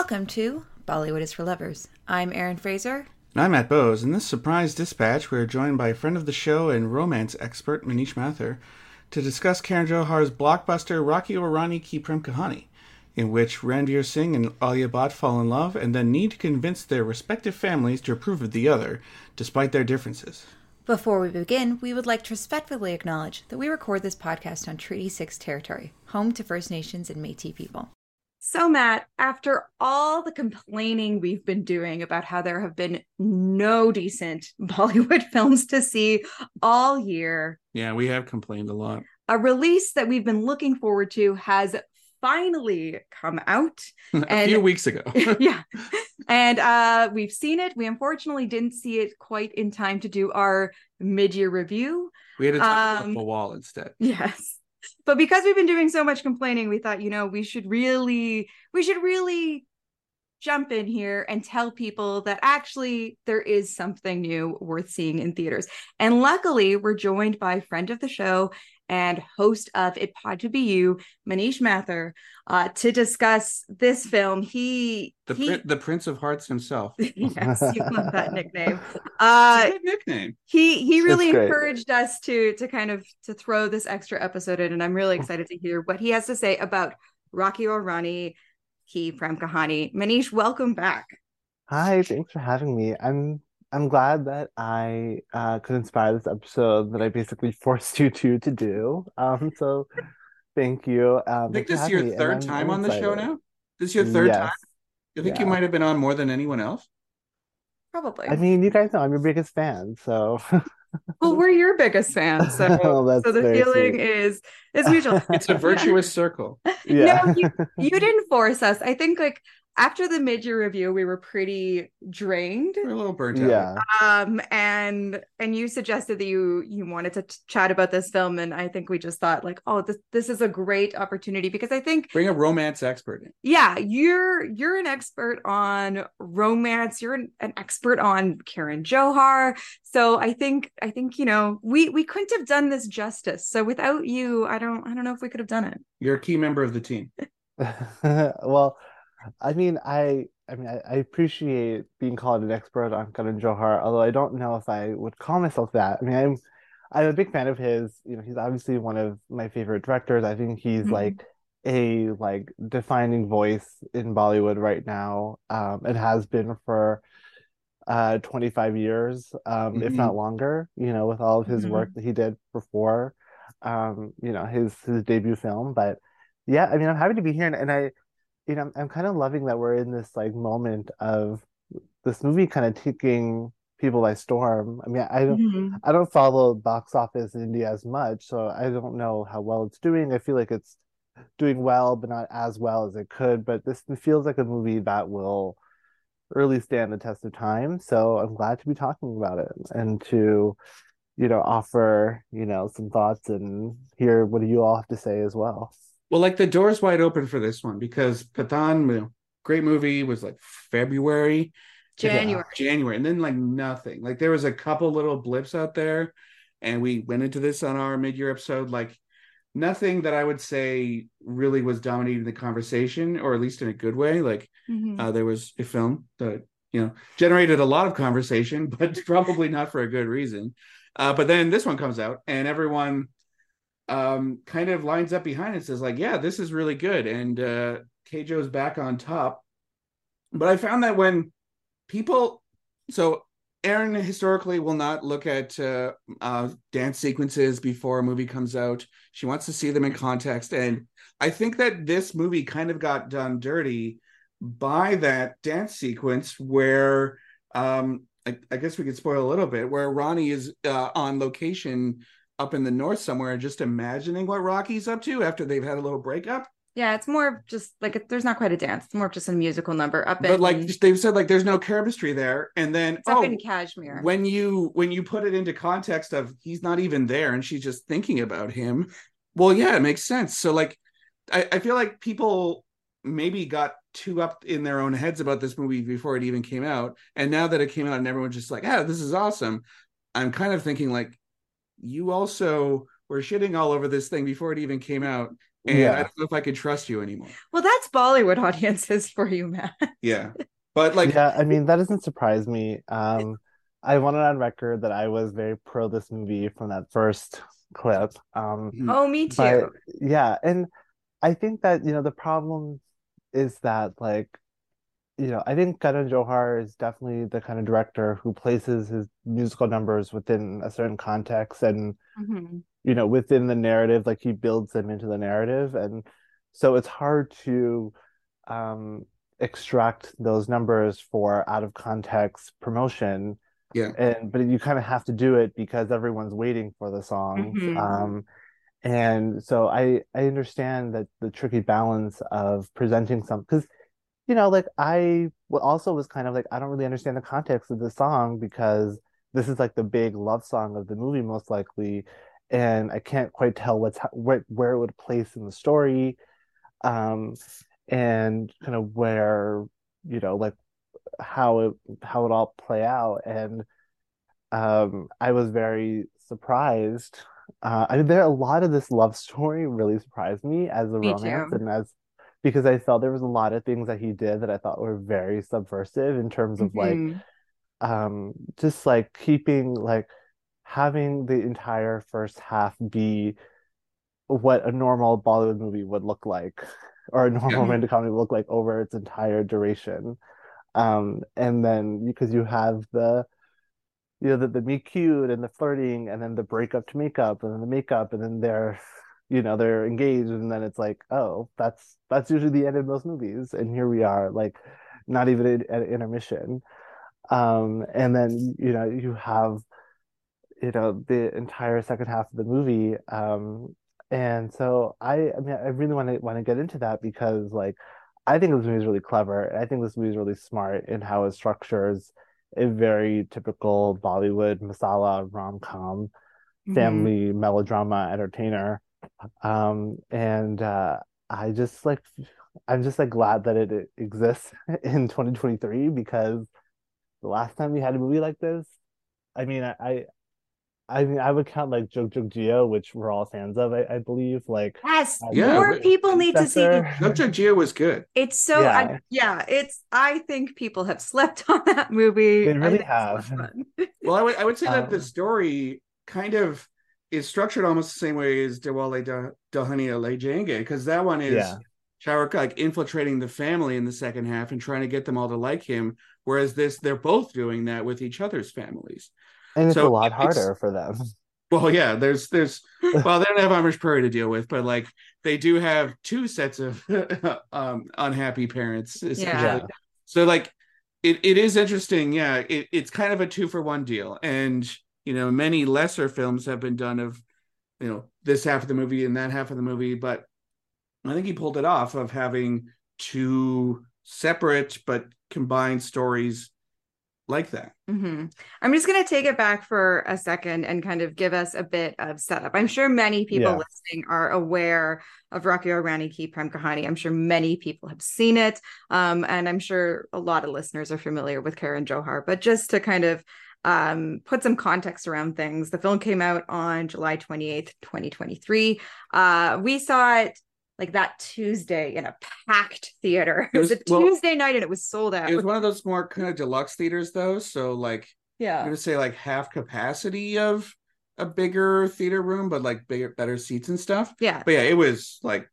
Welcome to Bollywood is for Lovers. I'm Erin Fraser. And I'm Matt Bowes. In this surprise dispatch, we are joined by a friend of the show and romance expert, Manish Mathur, to discuss Karan Johar's blockbuster Rocky Aur Rani Ki Prem Kahani, in which Ranveer Singh and Alia Bhatt fall in love and then need to convince their respective families to approve of the other, despite their differences. Before we begin, we would like to respectfully acknowledge that we record this podcast on Treaty 6 territory, home to First Nations and Metis people. So, Matt, after all the complaining we've been doing about how there have been no decent Bollywood films to see all year, Yeah, we have complained a lot. a release that we've been looking forward to has finally come out. a And- few weeks ago. yeah. And uh we've seen it. We unfortunately didn't see it quite in time to do our mid-year review. we had to talk Um, about the wall instead. Yes. But because we've been doing so much complaining, we thought, you know, we should really we should really jump in here and tell people that actually there is something new worth seeing in theaters. And luckily, we're joined by friend of the show and host of It Pod to Be You, Manish Mathur, uh, to discuss this film. He, The, he the Prince of Hearts himself. yes, you love that nickname. It's Uh, a good nickname. he he really encouraged us to to kind of to throw this extra episode in and i'm really excited to hear what he has to say about rocky Aur Rani, Ki Prem Kahani. Manish, welcome back. Hi, thanks for having me. I'm I'm glad that I uh, could inspire this episode that I basically forced you two to do. Um, so thank you. Um, I think this is your third I'm- time I'm on the show now? This is your third Yes. time? I think you might have been on more than anyone else. Probably. I mean, you guys know I'm your biggest fan, so well, we're your biggest fans, so Oh, so the feeling sweet. is is mutual. It's a virtuous circle. yeah. No, you, you didn't force us. I think like after the mid-year review, we were pretty drained. We're a little burnt out. Yeah. um and and you suggested that you you wanted to t- chat about this film and i think we just thought like oh this this is a great opportunity because i think Bring a romance expert in. yeah you're you're an expert on romance you're an, an expert on karan johar so i think i think you know we we couldn't have done this justice so without you i don't i don't know if we could have done it You're a key member of the team. Well, I mean, I I mean, I, I appreciate being called an expert on Karan Johar, although I don't know if I would call myself that. I mean, I'm I'm a big fan of his. You know, he's obviously one of my favorite directors. I think he's Mhm. like a like defining voice in Bollywood right now. Um, it has been for uh 25 years, um, if Mhm. not longer, you know, with all of his Mhm. work that he did before, um, you know, his his debut film. But yeah, I mean, I'm happy to be here, and, and I, you know, I'm, I'm kind of loving that we're in this like moment of this movie kind of taking people by storm. I mean, I don't, Mhm. I don't follow box office in India as much, so I don't know how well it's doing. I feel like it's doing well, but not as well as it could. But this feels like a movie that will really stand the test of time. So I'm glad to be talking about it and to, you know, offer, you know, some thoughts and hear what you all have to say as well. Well, like the door's wide open for this one because Pathaan, great movie, was like February. january January, and then like nothing. Like there was a couple little blips out there, and we went into this on our mid-year episode. Like nothing that I would say really was dominating the conversation, or at least in a good way. Like Mhm. uh, there was a film that you know generated a lot of conversation, but probably not for a good reason. Uh, but then this one comes out, and everyone um kind of lines up behind and says like yeah this is really good. And uh KJo's back on top. But i found that when people so Erin historically will not look at uh, uh, dance sequences before a movie comes out. She wants to see them in context, and I think that this movie kind of got done dirty by that dance sequence where um, I, I guess we could spoil a little bit where Rani is uh, on location up in the north somewhere, just imagining what Rocky's up to after they've had a little breakup. yeah it's more of just like there's not quite a dance. It's more of just a musical number up But in like they've said, like there's no chemistry there, and then it's up oh, in kashmir. when you when you put it into context of he's not even there and she's just thinking about him well yeah it makes sense. So like i, I feel like people maybe got too up in their own heads about this movie before it even came out. And now that it came out and everyone's just like oh this is awesome i'm kind of thinking like you also were shitting all over this thing before it even came out and Yeah. I don't know if I could trust you anymore. Well, that's Bollywood audiences for you, Matt. Yeah, but like, yeah, I mean that doesn't surprise me. Um, I wanted on record that I was very pro this movie from that first clip. Um, hmm, Oh, me too. but yeah, and I think that you know the problem is that like you know I think Karan Johar is definitely the kind of director who places his musical numbers within a certain context and Mhm. you know within the narrative like he builds them into the narrative and so it's hard to um extract those numbers for out of context promotion yeah, and but you kind of have to do it because everyone's waiting for the songs Mhm. um and so i i understand that the tricky balance of presenting some because you know like I also was kind of like i don't really understand the context of the song because this is like the big love song of the movie most likely and i can't quite tell what's ha- where, where it would place in the story um and kind of where you know like how it how it all play out and um I was very surprised uh I mean there a lot of this love story really surprised me as a Me romance too. and as because I felt there was a lot of things that he did that I thought were very subversive in terms of like Mhm. um just like keeping like having the entire first half be what a normal Bollywood movie would look like or a normal Yeah. romantic comedy would look like over its entire duration um and then because you have the you know the, the meet cute and the flirting and then the breakup to makeup and then the makeup and then they're you know they're engaged and then it's like oh that's that's usually the end of most movies and here we are like not even at, at intermission um and then you know you have you know the entire second half of the movie um and so I I mean I really want to want to get into that because like I think this movie is really clever I think this movie is really smart in how it structures a very typical Bollywood masala rom-com Mhm. family melodrama entertainer um and uh I just like I'm just like glad that it, it exists in 2023 because the last time we had a movie like this I mean I I, I mean I would count like Jug Jugg Jeeyo which we're all fans of I, I believe like Yes, Yeah, more people need to see. Successor. Dr. Geo was good. It's so, Yeah. I, yeah, it's. I think people have slept on that movie. They really think it's a lot of have. Well, I would I would say that the Um, story kind of is structured almost the same way as Diwali Da Dahani Le Jenge, because that one is Yeah. Shah like infiltrating the family in the second half and trying to get them all to like him. Whereas this, they're both doing that with each other's families. and it's So a lot harder for them Well, yeah, there's there's well, they don't have Amrish Puri to deal with, but like they do have two sets of um unhappy parents. essentially. Yeah. So like it, it is interesting, yeah. It, it's kind of a two for one deal. And you know, many lesser films have been done of, you know, this half of the movie and that half of the movie, but I think he pulled it off of having two separate but combined stories like that. hmm I'm just going to take it back for a second and kind of give us a bit of setup. I'm sure many people Yeah. listening are aware of Rocky Aur Rani Ki Prem Kahani. I'm sure many people have seen it. Um, and I'm sure a lot of listeners are familiar with Karan Johar. But just to kind of um, put some context around things, the film came out on July 28th, 2023. Uh, we saw it like that Tuesday in a packed theater. It It was, was- a well, Tuesday night and it was sold out. It was one of those more kind of deluxe theaters though. So like yeah, I'm gonna say like half capacity of a bigger theater room, but like bigger, better seats and stuff. Yeah. But yeah, it was like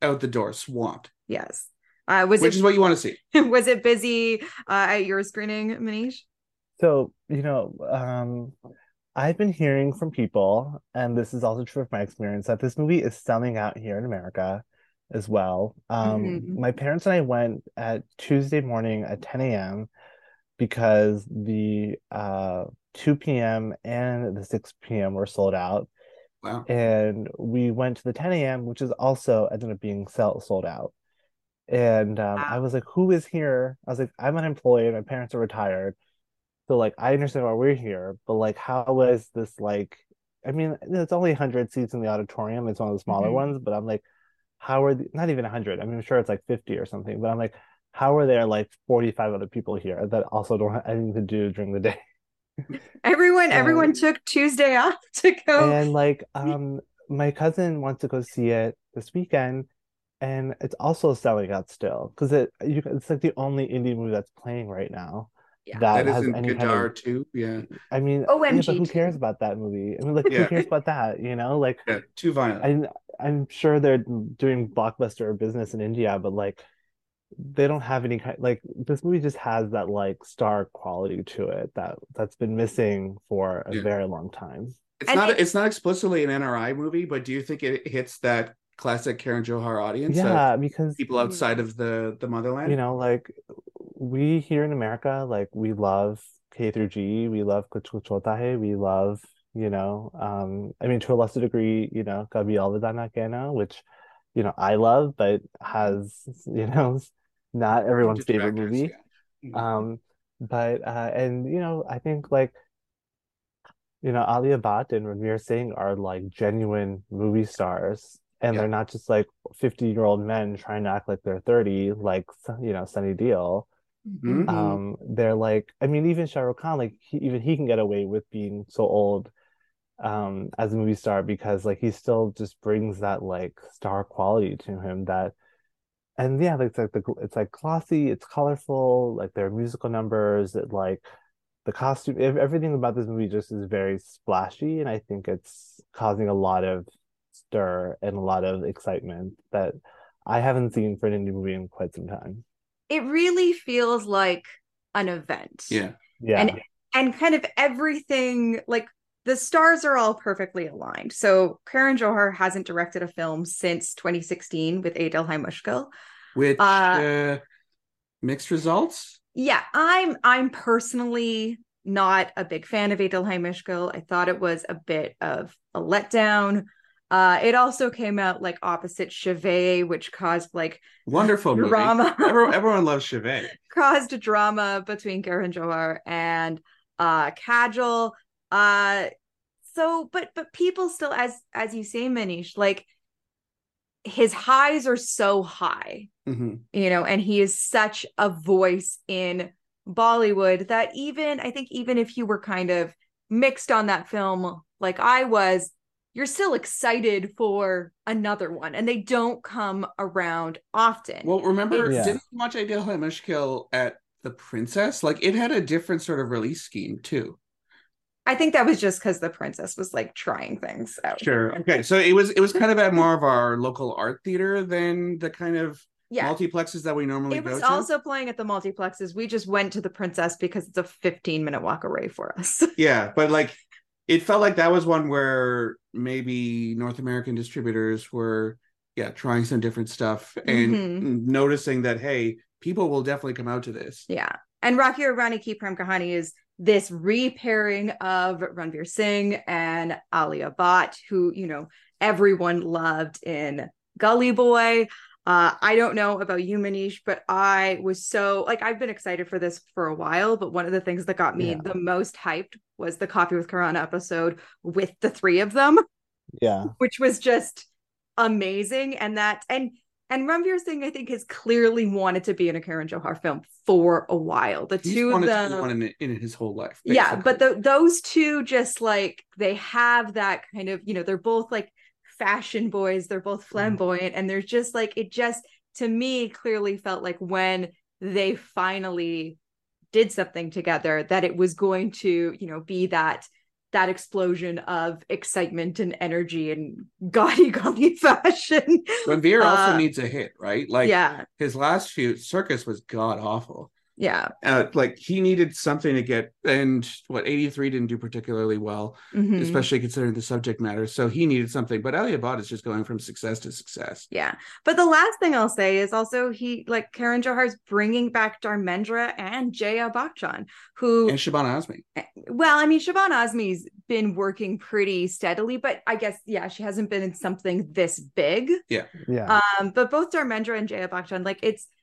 out the door, swamped, Yes. Uh, was which it is what you want to see. was it busy uh, at your screening, Manish? So, you know, um, I've been hearing from people, and this is also true of my experience, that this movie is selling out here in America as well. Um, Mhm. my parents and I went at Tuesday morning at 10 a.m. because the uh, 2 p.m. and the 6 p.m. were sold out. Wow. And we went to the 10 a.m., which is also ended up being sell sold out. And um, I was like, who is here? I was like, I'm unemployed. My parents are retired. So like I understand why we're here, but like how is this like I mean, it's only 100 seats in the auditorium. It's one of the smaller Mhm. ones, but I'm like, how are the, not even 100. I mean, I'm sure it's like 50 or something, but I'm like, how are there like 45 other people here that also don't have anything to do during the day? Everyone, Um, everyone took Tuesday off to go. And like, um, my cousin wants to go see it. this weekend, and it's also selling out still because it you, it's like the only indie movie that's playing right now. Yeah. that has isn't any kind Gadar of too. Yeah, I mean, yeah, OMG but who cares about that movie? I mean, like, Yeah. who cares about that? You know, like, yeah, too violent. I, I'm sure they're doing blockbuster business in India, but like, they don't have any kind. Like, this movie just has that like star quality to it that that's been missing for a Yeah. very long time. It's And not. it- it's not explicitly an NRI movie, but do you think it hits that classic Karan Johar audience? Yeah, because people outside of the the motherland. you know, like we here in America, like we love K3G, we love Kuch Kuch Hota we love, you know, um, I mean to a lesser degree, you know, Kabhi Alvida Na Kehna, which, you know, I love, but has, you know, not everyone's favorite movie. yeah. Um, but uh, and you know, I think like, you know, Alia Bhatt and Ranveer Singh are like genuine movie stars, and Yeah. they're not just like 50-year-old men trying to act like they're 30, like you know, Sunny Deol. Mhm. Um, they're like, I mean, even Shah Rukh Khan, like he, even he can get away with being so old um as a movie star because like he still just brings that like star quality to him that and yeah, it's like the it's like glossy, it's colorful, like there are musical numbers, it like the costume, everything about this movie just is very splashy, and I think it's causing a lot of stir and a lot of excitement that I haven't seen for an indie movie in quite some time. It really feels like an event. Yeah. Yeah, And and kind of everything like the stars are all perfectly aligned. So Karan Johar hasn't directed a film since 2016 with Ae Dil Mushkil. Which Uh, uh, mixed results. Yeah, I'm I'm personally not a big fan of Ae Dil Mushkil. I thought it was a bit of a letdown. Uh, it also came out like opposite Shivaay, which caused like Wonderful drama. Everyone, everyone loves Shivaay. caused drama between Karan Johar and uh Kajol. Uh so but but people still as as you say Manish like his highs are so high, Mhm. you know, and he is such a voice in Bollywood that even I think even if you were kind of mixed on that film like I was, you're still excited for another one and they don't come around often. Well, remember, Yeah. didn't you watch Ae Dil Mushkil at the Princess? Like it had a different sort of release scheme too. I think that was just because the princess was like trying things out. Sure. Okay. So it was it was kind of at more of our local art theater than the kind of Yeah. multiplexes that we normally It go was to. also playing at the multiplexes. We just went to the princess because it's a 15 minute walk away for us. Yeah, but like it felt like that was one where maybe North American distributors were yeah, trying some different stuff and Mhm. noticing that hey, people will definitely come out to this. yeah. And Rocky Rani Ki Prem Kahani is this repairing of Ranveer Singh and Alia Bhatt, who, you know, everyone loved in Gully Boy. Uh, I don't know about you, Manish, but I was so like I've been excited for this for a while. But one of the things that got me Yeah. the most hyped was the Coffee with Karan episode with the three of them. yeah, which was just amazing. And that and and Ranveer Singh, I think, has clearly wanted to be in a Karan Johar film for a while. The He's two of wanted to them, one in, in his whole life. yeah, but the, those two just like they have that kind of, you know, they're both like fashion boys, they're both Mm-hmm. flamboyant, and there's just like it just to me clearly felt like when they finally did something together that it was going to, you know, be that that explosion of excitement and energy and gaudy gaudy fashion. Ranveer also Uh, needs a hit, right? Like yeah, his last few Cirkus was god awful. Yeah. Uh, like he needed something to get and what 83 didn't do particularly well, Mhm. especially considering the subject matter. So he needed something. But Alia Bhatt is just going from success to success. Yeah. But the last thing I'll say is also he like Karan Johar's bringing back Dharmendra and Jaya Bachchan, who And Shabana Azmi. well, I mean, Shabana Azmi's been working pretty steadily, but I guess yeah, she hasn't been in something this big. yeah. Yeah. Um, but both Dharmendra and Jaya Bachchan, like it's like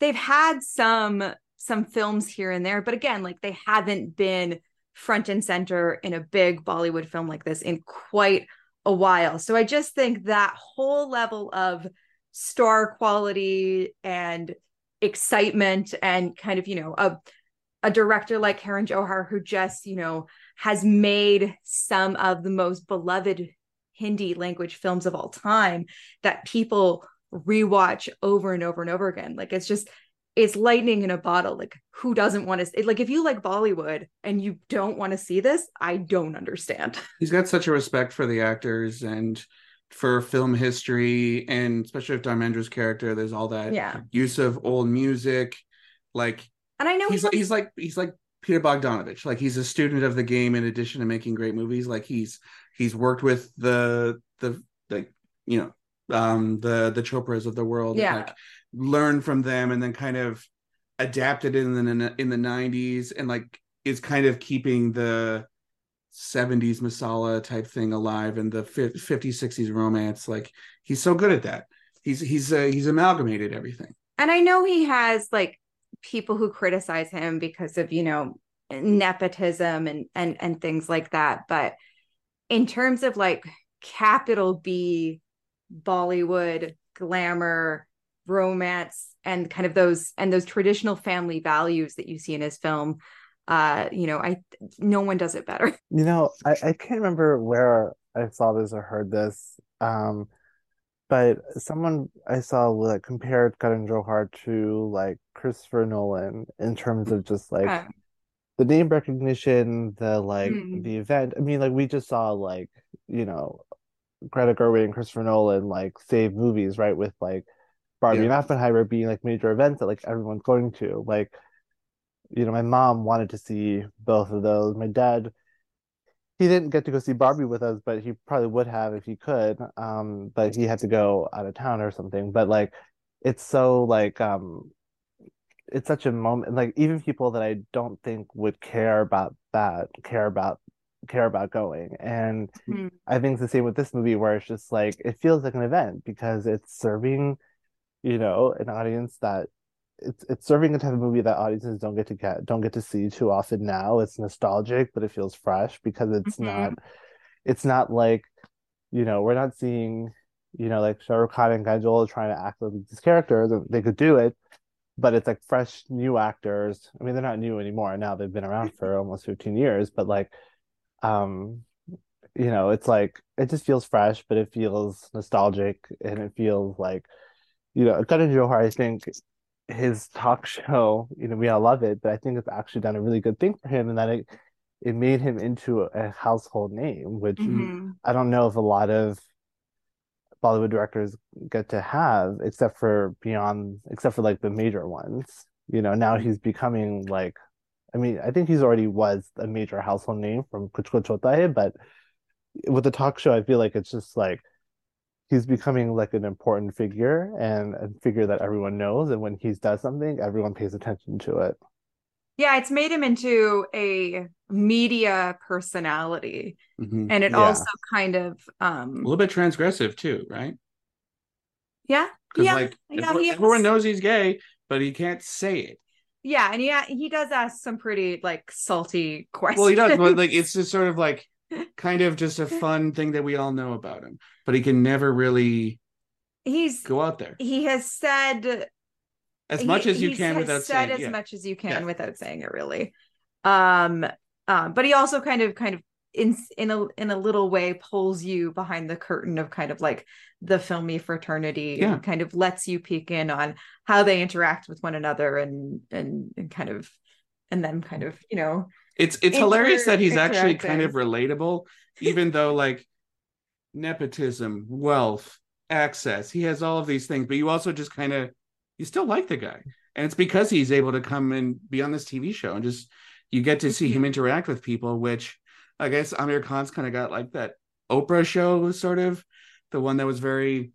they've had some some films here and there, but again, like they haven't been front and center in a big Bollywood film like this in quite a while. So I just think that whole level of star quality and excitement and kind of, you know, a a director like Karan Johar who just, you know, has made some of the most beloved Hindi language films of all time that people rewatch over and over and over again. Like it's just it's lightning in a bottle. Like who doesn't want to like if you like Bollywood and you don't want to see this, I don't understand. He's got such a respect for the actors and for film history and especially with Dharmendra's character, there's all that yeah. use of old music. Like and I know he's like he's like he's like Peter Bogdanovich. Like he's a student of the game in addition to making great movies. Like he's he's worked with the the like you know um the the Chopras of the world. Yeah. like learned from them and then kind of adapted in the in the 90s and like is kind of keeping the 70s masala type thing alive and the 50s 60s romance like he's so good at that he's he's uh, he's amalgamated everything and i know he has like people who criticize him because of you know nepotism and and and things like that but in terms of like capital b bollywood glamour romance and kind of those and those traditional family values that you see in his film uh you know i no one does it better. You know i, I can't remember where i saw this or heard this um but someone i saw like compared Karan Johar to like Christopher Nolan in terms of just like the name recognition the like Mm. the event. I mean like we just saw like you know Greta Gerwig and Christopher Nolan like save movies right with like Barbie and Yeah. Oppenheimer being like major events that like everyone's going to. Like you know my mom wanted to see both of those. My dad he didn't get to go see Barbie with us but he probably would have if he could um but he had to go out of town or something. But like it's so like um it's such a moment like even people that I don't think would care about that care about care about going and Hmm. I think it's the same with this movie where it's just like it feels like an event because it's serving you know an audience that it's it's serving a type of movie that audiences don't get to get don't get to see too often now it's nostalgic but it feels fresh because it's Mhm. not it's not like you know we're not seeing you know like Shah Rukh Khan and Kajol trying to act like these characters and they could do it but it's like fresh new actors I mean they're not new anymore now they've been around for almost 15 years but like um you know it's like it just feels fresh but it feels nostalgic and it feels like you know Karan Johar I think his talk show you know we all love it but I think it's actually done a really good thing for him and that it it made him into a household name which Mhm. I don't know if a lot of Bollywood directors get to have except for beyond except for like the major ones you know now he's becoming like I mean I think he's already was a major household name from Kuch Kuch Hota but with the talk show I feel like it's just like he's becoming like an important figure and a figure that everyone knows. And when he does something everyone pays attention to it. Yeah it's made him into a media personality. Mhm. and it Yeah. also kind of a um little bit transgressive too right? Yeah yeah like yeah, everyone, everyone knows he's gay but he can't say it yeah and yeah he does ask some pretty like salty questions well he does but like it's just sort of like kind of just a fun thing that we all know about him but he can never really he's go out there he has said as he- much as you can without said saying as yeah. much as you can Yeah. without saying it really um um but he also kind of kind of in in a in a little way pulls you behind the curtain of kind of like the filmy fraternity Yeah. and kind of lets you peek in on how they interact with one another and and, and kind of and then kind of you know it's it's Inter- hilarious that he's actually kind of relatable even though like nepotism wealth access he has all of these things but you also just kind of you still like the guy and it's because he's able to come and be on this tv show and just you get to see him Mhm. interact with people which i guess aamir khan's kind of got like that oprah show was sort of the one that was very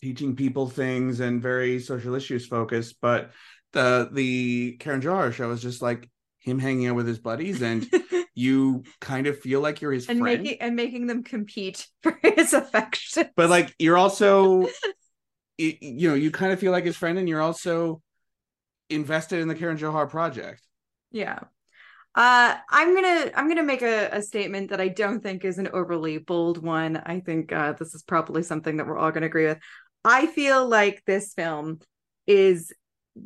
teaching people things and very social issues focused but the the Karan Johar show is just like him hanging out with his buddies and you kind of feel like you're his and friend. making and making them compete for his affection. But like you're also you know you kind of feel like his friend and you're also invested in the Karan Johar project. Yeah. Uh I'm gonna I'm gonna make a, a statement that I don't think is an overly bold one. I think uh this is probably something that we're all gonna agree with. I feel like this film is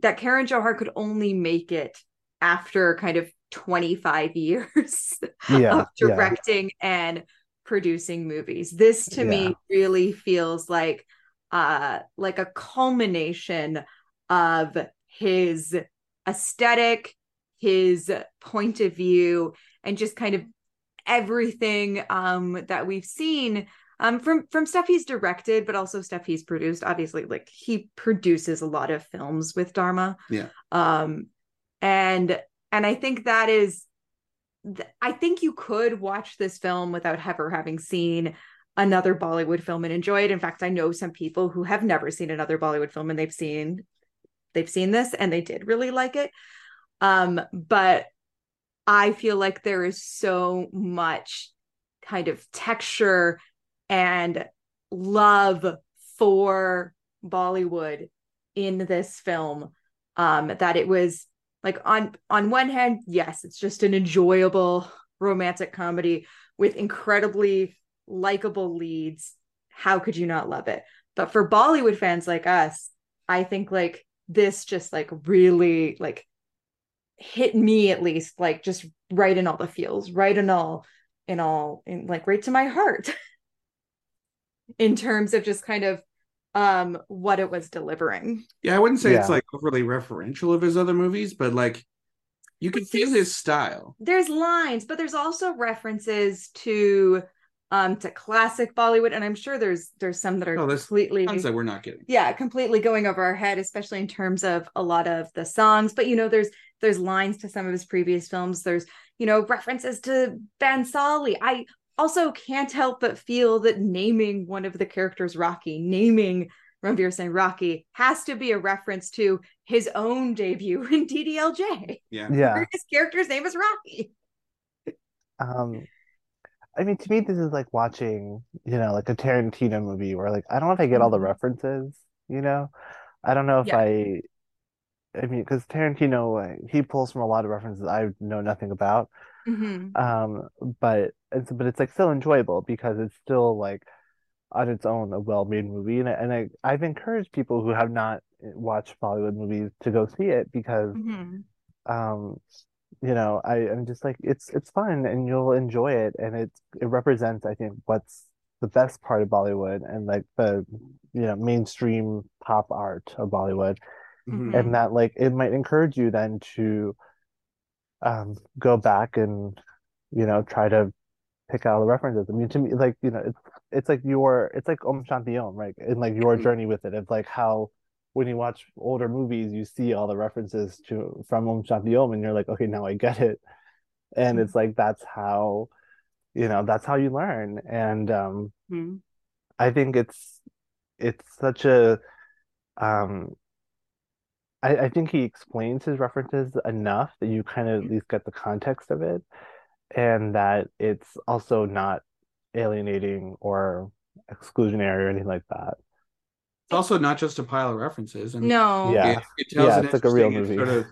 that Karan Johar could only make it after kind of 25 years yeah of yeah directing and producing movies. This to Yeah. me really feels like uh like a culmination of his aesthetic, his point of view, and just kind of everything um that we've seen um from from stuff he's directed but also stuff he's produced. Obviously like he produces a lot of films with dharma. Yeah. um and and i think that is i think you could watch this film without ever having seen another bollywood film and enjoy it. In fact i know some people who have never seen another bollywood film and they've seen they've seen this and they did really like it um but i feel like there is so much kind of texture and love for bollywood in this film um that it was like on on one hand yes it's just an enjoyable romantic comedy with incredibly likable leads. How could you not love it? But for bollywood fans like us i think like this just like really like hit me at least like just right in all the feels right in all in all in like right to my heart in terms of just kind of um what it was delivering Yeah, I wouldn't say it's like overly referential of his other movies, but like you can feel his style. there's lines but there's also references to um to classic bollywood and i'm sure there's there's some that are Oh, completely Sounds like we're not getting. yeah completely going over our head especially in terms of a lot of the songs but you know there's there's lines to some of his previous films there's you know references to bhansali i also can't help but feel that naming one of the characters rocky naming Ranveer Singh Rocky has to be a reference to his own debut in DDLJ. Yeah. Yeah. His character's name is Rocky. Um, I mean, to me, this is like watching, you know, like a Tarantino movie where, like, I don't know if I get all the Mhm. references, you know? I don't know if Yeah. I, I mean, because Tarantino, like, he pulls from a lot of references I know nothing about. Mhm. Um, but it's but it's like still enjoyable because it's still like on its own a well-made movie, and I, and I I've encouraged people who have not watched Bollywood movies to go see it because Mhm. um you know I I am just like it's it's fun and you'll enjoy it and it it represents I think what's the best part of Bollywood and like the you know mainstream pop art of Bollywood Mhm. Mhm. and that like it might encourage you then to um go back and you know try to pick out the references. I mean to me like you know it's it's like your it's like Om Shanti Om right and like your Mhm. journey with it it's like how when you watch older movies you see all the references to from Om Shanti Om and you're like okay now I get it and it's like that's how you know that's how you learn and um Mhm. I think it's it's such a um I, I think he explains his references enough that you kind of at least get the context of it and that it's also not alienating or exclusionary or anything like that. It's also not just a pile of references. And No. Yeah. it, it tells Yeah, an it's like a real interesting movie. sort of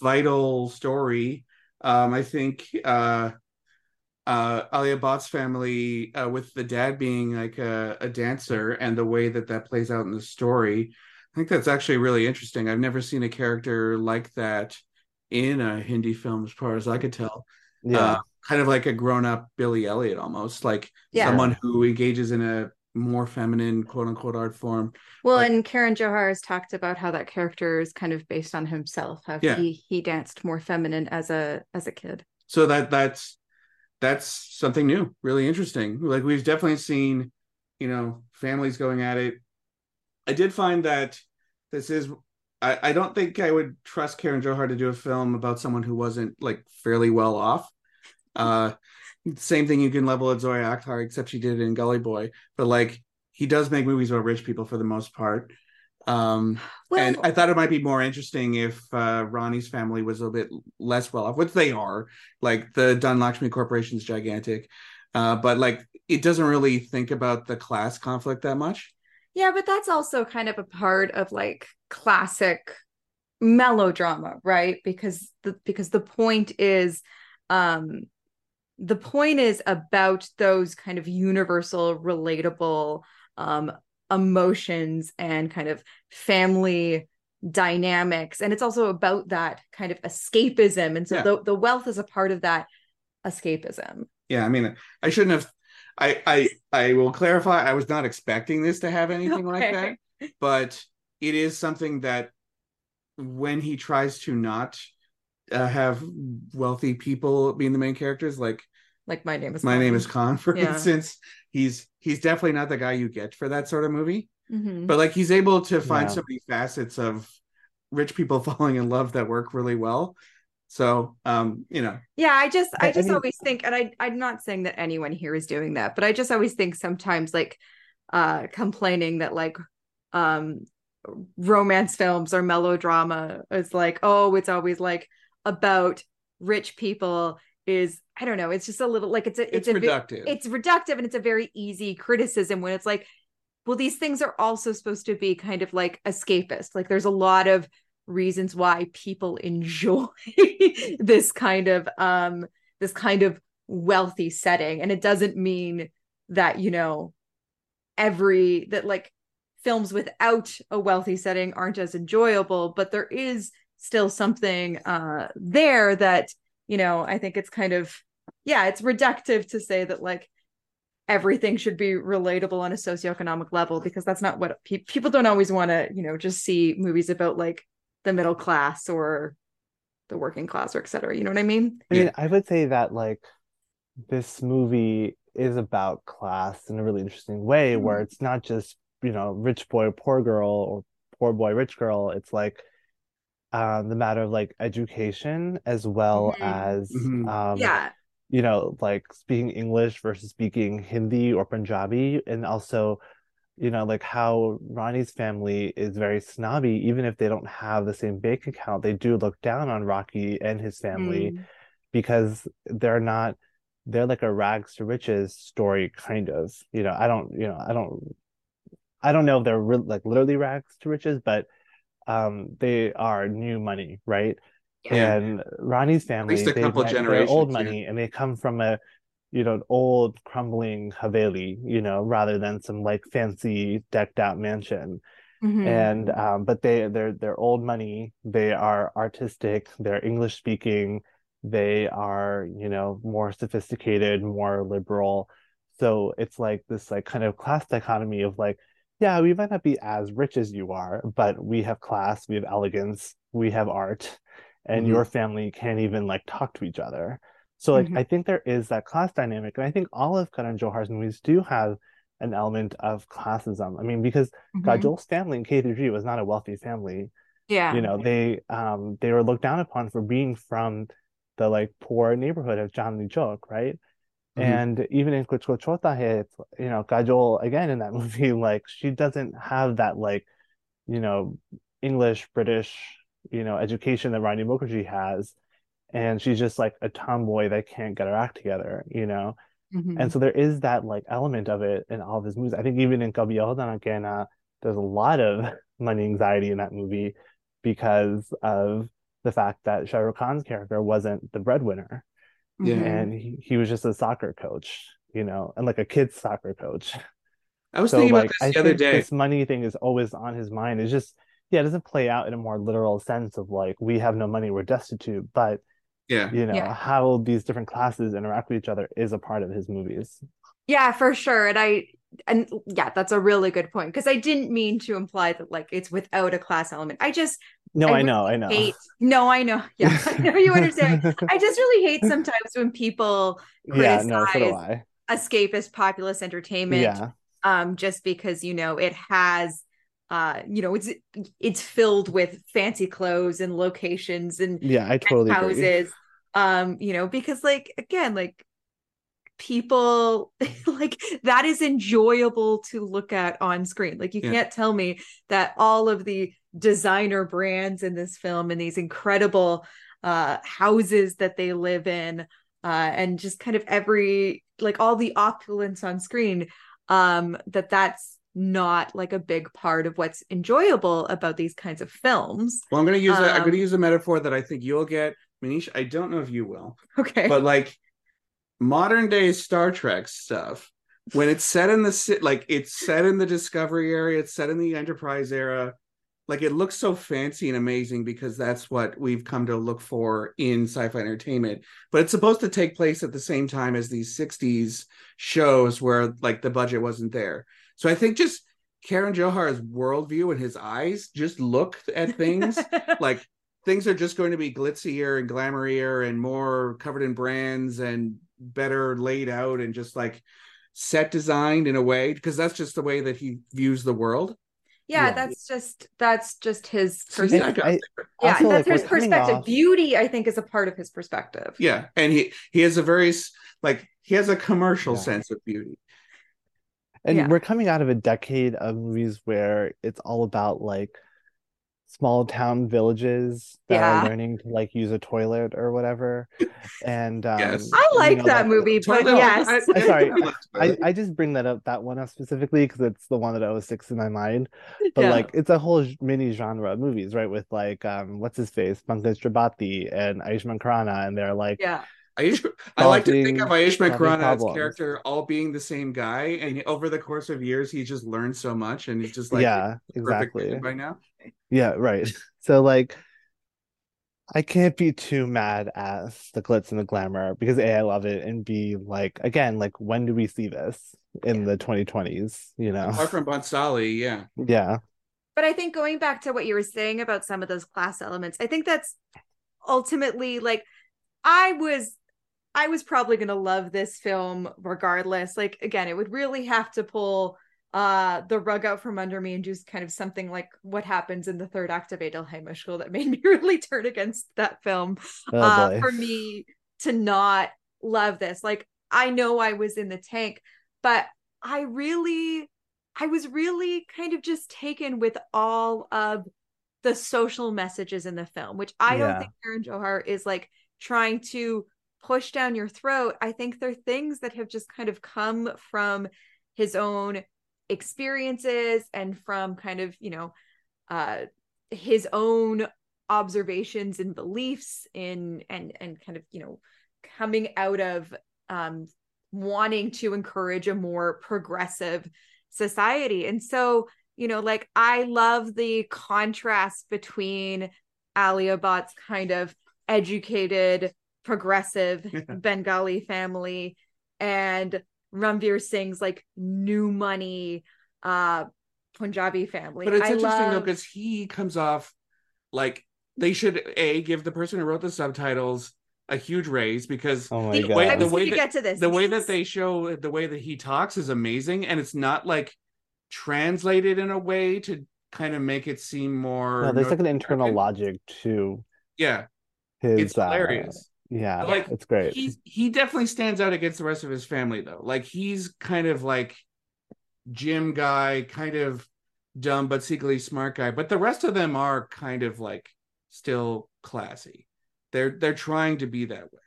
vital story. Um, I think uh, uh, Alia Bhatt's family, uh, with the dad being like a, a dancer, and the way that that plays out in the story, I think that's actually really interesting. I've never seen a character like that in a Hindi film, as far as I could tell. Yeah. Uh, kind of like a grown-up Billy Elliot, almost like Yeah. someone who engages in a more feminine, quote unquote, art form. Well, Like- and Karan Johar has talked about how that character is kind of based on himself. How Yeah. he he danced more feminine as a as a kid. so that that's that's something new really interesting like we've definitely seen you know families going at it i did find that this is i, I don't think i would trust karan johar to do a film about someone who wasn't like fairly well off uh same thing you can level at zoya akhtar except she did it in gully boy but like he does make movies about rich people for the most part um Well, and I thought it might be more interesting if uh, Rani's family was a bit less well off, which they are. Like the Dhanlakshmi Corporation is gigantic, uh, but like it doesn't really think about the class conflict that much. Yeah, but that's also kind of a part of like classic melodrama, right? Because the because the point is um the point is about those kind of universal relatable um emotions and kind of family dynamics and it's also about that kind of escapism and so Yeah. the, the wealth is a part of that escapism Yeah, I mean, I shouldn't have. I I I will clarify. I was not expecting this to have anything like that, but it is something that when he tries to not uh, have wealthy people being the main characters, like Like my name is my Colin. name is Khan, for Yeah. instance, he's he's definitely not the guy you get for that sort of movie. Mhm. But like he's able to find Yeah. so many facets of rich people falling in love that work really well. So um, you know, Yeah, I just I I- I just mean- always think and I I'm not saying that anyone here is doing that, but I just always think sometimes like uh complaining that like um romance films or melodrama is like, oh, it's always like about rich people is I don't know, it's just a little like it's a it's, it's, a reductive. it's reductive and it's a very easy criticism when it's like well these things are also supposed to be kind of like escapist like there's a lot of reasons why people enjoy this kind of um this kind of wealthy setting. And it doesn't mean that you know every that like films without a wealthy setting aren't as enjoyable but there is still something uh there that you know i think it's kind of yeah it's reductive to say that like everything should be relatable on a socioeconomic level because that's not what pe- people don't always want to you know just see movies about like the middle class or the working class or et cetera you know what i mean I Yeah. mean, I would say that like this movie is about class in a really interesting way, Mm-hmm. where it's not just, you know, rich boy, poor girl, or poor boy, rich girl. It's like um the matter of like education as well Mhm. as Mhm. um yeah you know, like speaking English versus speaking Hindi or Punjabi, and also, you know, like how Rani's family is very snobby, even if they don't have the same bank account, they do look down on Rocky and his family Mm. because they're not, they're like a rags to riches story, kind of. You know, I don't, you know, I don't, I don't know if they're re like literally rags to riches, but um, they are new money, right? Yeah. And Rani's family, they they're old yeah. money, and they come from a, you know, an old crumbling Haveli, you know, rather than some like fancy decked out mansion. Mhm. And um, but they they're they're old money. They are artistic. They're English speaking. They are, you know, more sophisticated, more liberal. So it's like this like kind of class dichotomy of like, yeah, we might not be as rich as you are, but we have class, we have elegance, we have art, and Mhm. your family can't even like talk to each other. So like Mhm. I think there is that class dynamic, and I think all of Karan Johar's movies do have an element of classism. I mean, because Mhm. Kajol's family in K3G was not a wealthy family. yeah You know, they um they were looked down upon for being from the like poor neighborhood of Chandni Chowk, right? Mhm. And even in Kuch Kuch Hota Hai, it's you know, Kajol again in that movie, like she doesn't have that like, you know, English, British, you know, education that Rani Mukherjee has. And she's just like a tomboy that can't get her act together, you know. Mhm. And so there is that like element of it in all of his movies. I think even in Kabhi Alvida Na Kehna, there's a lot of money anxiety in that movie because of the fact that Shah Rukh Khan's character wasn't the breadwinner Yeah. Mhm. and he, he was just a soccer coach, you know, and like a kid's soccer coach. I was So thinking like about I this the other day. this money thing is always on his mind. It's just yeah, it doesn't play out in a more literal sense of like we have no money, we're destitute, but Yeah. you know, Yeah. how these different classes interact with each other is a part of his movies. Yeah, for sure. And I and yeah, that's a really good point because I didn't mean to imply that like it's without a class element. I just No, I I know, I know. hate no, I know. Yeah, I know you understand. I just really hate sometimes when people Yeah, no, so criticize escapist populist entertainment Yeah, um just because you know it has uh you know it's it's filled with fancy clothes and locations and yeah, I totally agree. houses um you know because like again like people like that is enjoyable to look at on screen like you Yeah. can't tell me that all of the designer brands in this film and these incredible uh houses that they live in uh and just kind of every like all the opulence on screen um that that's not like a big part of what's enjoyable about these kinds of films. Well, I'm gonna use a, I'm Um, gonna use a metaphor that I think you'll get, Manish. I don't know if you will, okay. but like modern day Star Trek stuff, when it's set in the like it's set in the Discovery area, it's set in the Enterprise era, like it looks so fancy and amazing because that's what we've come to look for in sci-fi entertainment. But it's supposed to take place at the same time as these 60s shows where like the budget wasn't there so i think just Karan Johar's worldview and his eyes just look at things like things are just going to be glitzier and glamourier and more covered in brands and better laid out and just like set designed in a way because that's just the way that he views the world yeah, Yeah. that's just that's just his perspective. yeah, I I- yeah, that's like, his perspective. off- Beauty, I think, is a part of his perspective. yeah and he he has a very like he has a commercial Yeah. sense of beauty And Yeah. we're coming out of a decade of movies where it's all about like small town villages that Yeah. are learning to like use a toilet or whatever. And um, Yes. I you like know, that movie, but Totally. yes, I- I'm sorry. I- I, I just bring that up that one up specifically because it's the one that always sticks in my mind. But Yeah. like it's a whole mini genre of movies, right? With like um what's his face, Pankaj Tripathi and Ayushmann Khurrana, and they're like yeah, Ayush, I like to think of Solving- Ayushmann solving Khurrana's character all being the same guy, and over the course of years, he just learned so much, and he's just like yeah, exactly. by now. Yeah, right. So like I can't be too mad at the glitz and the glamour because A, I love it, and B, like again, like when do we see this in the 2020s? You know? Apart from Bhansali, yeah, Yeah. but I think going back to what you were saying about some of those class elements, I think that's ultimately like I was I was probably going to love this film regardless. Like again, it would really have to pull uh the rug out from under me and do kind of something like what happens in the third act of Adel School that made me really turn against that film Oh uh, for me to not love this. Like I know I was in the tank, but I really, I was really kind of just taken with all of the social messages in the film, which I don't think Karan Johar is like trying to push down your throat. I think they're things that have just kind of come from his own experiences and from kind of, you know, uh his own observations and beliefs in and and kind of you know coming out of um wanting to encourage a more progressive society and so you know like i love the contrast between Alia Bhatt's kind of educated progressive bengali family and Ranveer Singh's like new money uh Punjabi family. but it's I interesting though because he comes off like they should a give the person who wrote the subtitles a huge raise because Oh my See, the way- the way that- get to this. the way that they show the way that he talks is amazing and it's not like translated in a way to kind of make it seem more No, there's like an internal American. logic to yeah his it's uh, hilarious yeah, Like, it's great. he's he definitely stands out against the rest of his family though like he's kind of like gym guy kind of dumb but secretly smart guy but the rest of them are kind of like still classy they're they're trying to be that way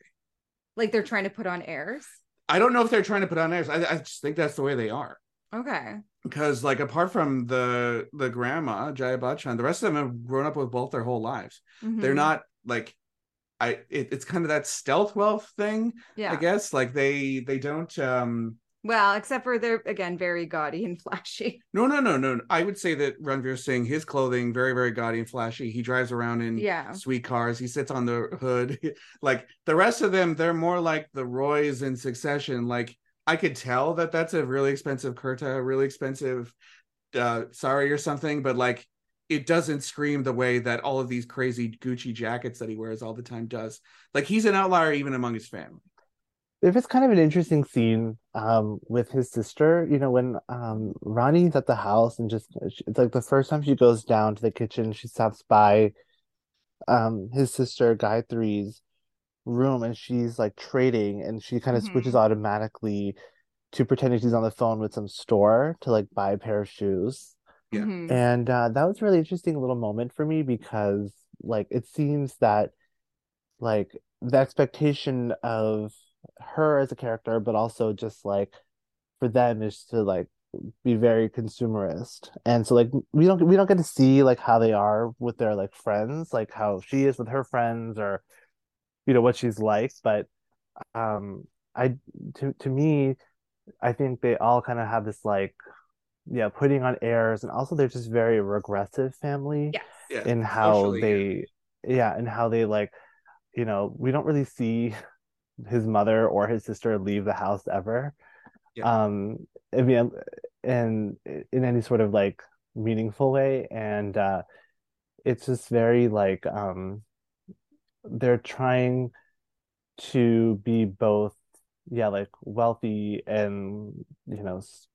like they're trying to put on airs. i don't know if they're trying to put on airs i, I just think that's the way they are Okay. because like apart from the the grandma jaya bachchan the rest of them have grown up with both their whole lives they're Mhm. not like i it, it's kind of that stealth wealth thing Yeah. i guess like they they don't um Well, except for they're again very gaudy and flashy. no no no no i would say that ranveer singh his clothing very very gaudy and flashy he drives around in Yeah. sweet cars he sits on the hood like the rest of them they're more like the roys in succession like i could tell that that's a really expensive kurta a really expensive uh sari or something but like it doesn't scream the way that all of these crazy gucci jackets that he wears all the time does. Like he's an outlier even among his family. There was kind of an interesting scene um with his sister, you know, when um Rani's at the house and just it's like the first time she goes down to the kitchen, she stops by um his sister Gayatri's room and she's like trading and she kind of switches automatically to pretending she's on the phone with some store to like buy a pair of shoes. Yeah. Mhm. And uh, that was a really interesting little moment for me because like it seems that like the expectation of her as a character, but also just like for them is to like be very consumerist. And so like we don't we don't get to see like how they are with their like friends, like how she is with her friends or you know what she's like. But um I to to me, I think they all kind of have this like yeah putting on airs and also they're just very regressive family Yes. Yeah. in how socially, they yeah and how they like you know we don't really see his mother or his sister leave the house ever Yeah. um i mean and in any sort of like meaningful way and uh it's just very like um they're trying to be both yeah like wealthy and you know s-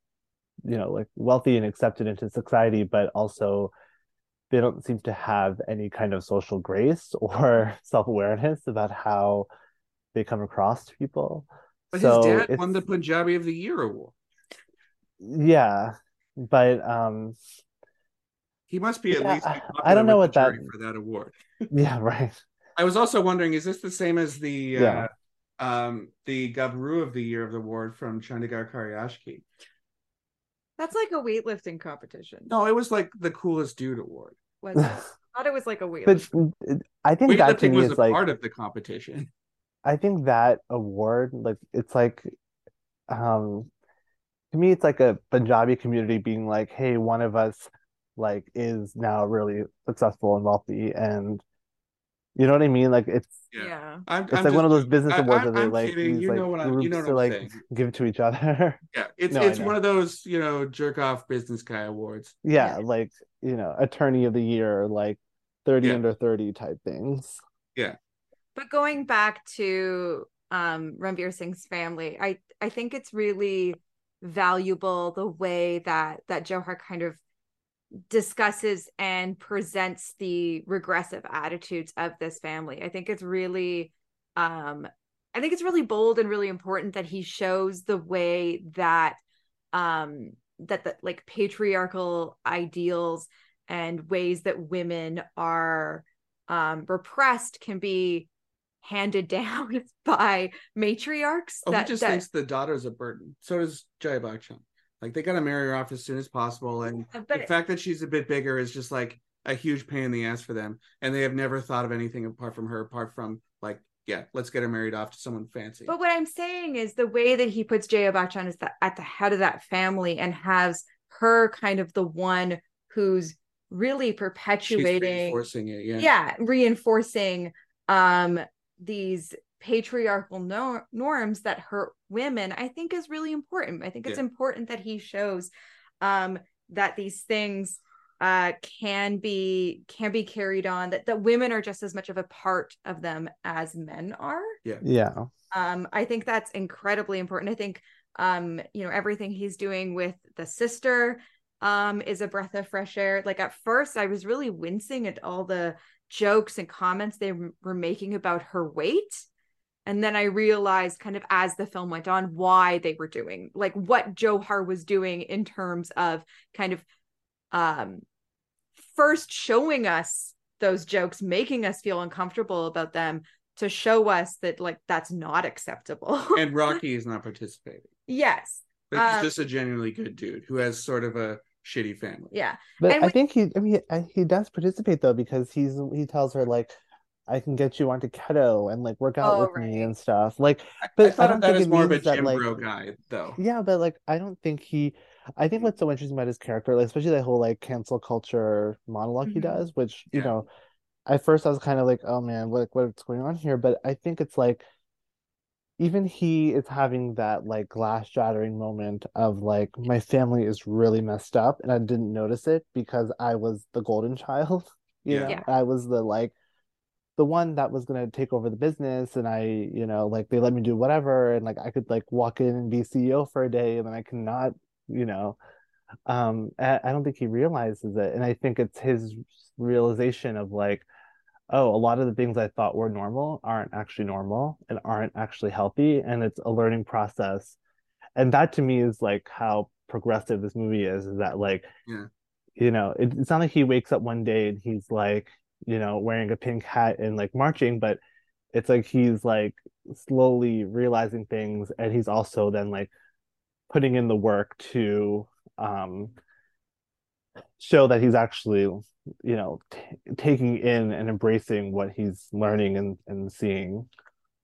you know like wealthy and accepted into society but also they don't seem to have any kind of social grace or self-awareness about how they come across to people But so his dad it's- won the Punjabi of the Year award. yeah but um He must be at Yeah, least. I- don't know what that- for that award. yeah right I was also wondering, is this the same as the Yeah. uh, um the Gabru of the Year of the award from Chandigarh Kare Aashiqui? That's like a weightlifting competition. No, it was like the coolest dude award. Was it? I thought it was like a but weightlifting. i think that to Weightlifting me was is a like part of the competition. I think that award, like it's like um to me it's like a Punjabi community being like, hey, one of us like is now really successful and wealthy and you know what I mean? Like it's Yeah. yeah. I'm, it's I'm like one of those business I- awards I'm- that they I'm like kidding. these You like know what I- you know what I'm like saying. give to each other. Yeah, it's No, it's one of those you know jerk off business guy awards. yeah, Yeah. like, you know, attorney of the year, like 30 Yeah. under 30 type things. Yeah. But going back to um Ranveer Singh's family, I I think it's really valuable the way that that Johar kind of discusses and presents the regressive attitudes of this family. I think it's really um I think it's really bold and really important that he shows the way that um that the like patriarchal ideals and ways that women are um repressed can be handed down by matriarchs Oh, that, he just that thinks the daughter's a burden. So does Jaya Bachchan. Like they gotta marry her off as soon as possible, and but the fact that she's a bit bigger is just like a huge pain in the ass for them, and they have never thought of anything apart from her, apart from like, yeah, let's get her married off to someone fancy. But what I'm saying is the way that he puts Jaya Bachchan is that at the head of that family and has her kind of the one who's really She's perpetuating reinforcing it, yeah. yeah. reinforcing um these patriarchal no- norms that hurt women i think is really important. I think it's Yeah. important that he shows um that these things uh can be can be carried on that that women are just as much of a part of them as men are. Yeah. um i think that's incredibly important. I think um you know everything he's doing with the sister um is a breath of fresh air. Like at first i was really wincing at all the jokes and comments they were making about her weight and then i realized kind of as the film went on why they were doing like what johar was doing in terms of kind of um first showing us those jokes making us feel uncomfortable about them to show us that like that's not acceptable And Rocky is not participating. yes Like he's Um, just a genuinely good dude who has sort of a shitty family. yeah But And I we- think he, I mean, I- he does participate though because he's he tells her like, I can get you onto keto and like work out Oh, with me and stuff. Like, But I I thought don't that think as more of a that, gym like- bro guy, though. yeah, but like I don't think he. I think what's so interesting about his character, like especially that whole like cancel culture monolog he Mhm. does, which you know, at first I was kind of like, oh man, what what's going on here? But I think it's like even he is having that like glass shattering moment of like my family is really messed up and I didn't notice it because I was the golden child. You Yeah. know, Yeah. I was the like the one that was gonna take over the business and I, you know, like they let me do whatever and like I could like walk in and be CEO for a day and then I cannot, you know. Um, I, I don't think he realizes it. And I think it's his realization of like, oh, a lot of the things I thought were normal aren't actually normal and aren't actually healthy, and it's a learning process. And that to me is like how progressive this movie is, is that like, Yeah. you know, it, it's not like he wakes up one day and he's like, you know, wearing a pink hat and like marching, but it's like he's like slowly realizing things and he's also then like putting in the work to um show that he's actually you know t- taking in and embracing what he's learning and, and seeing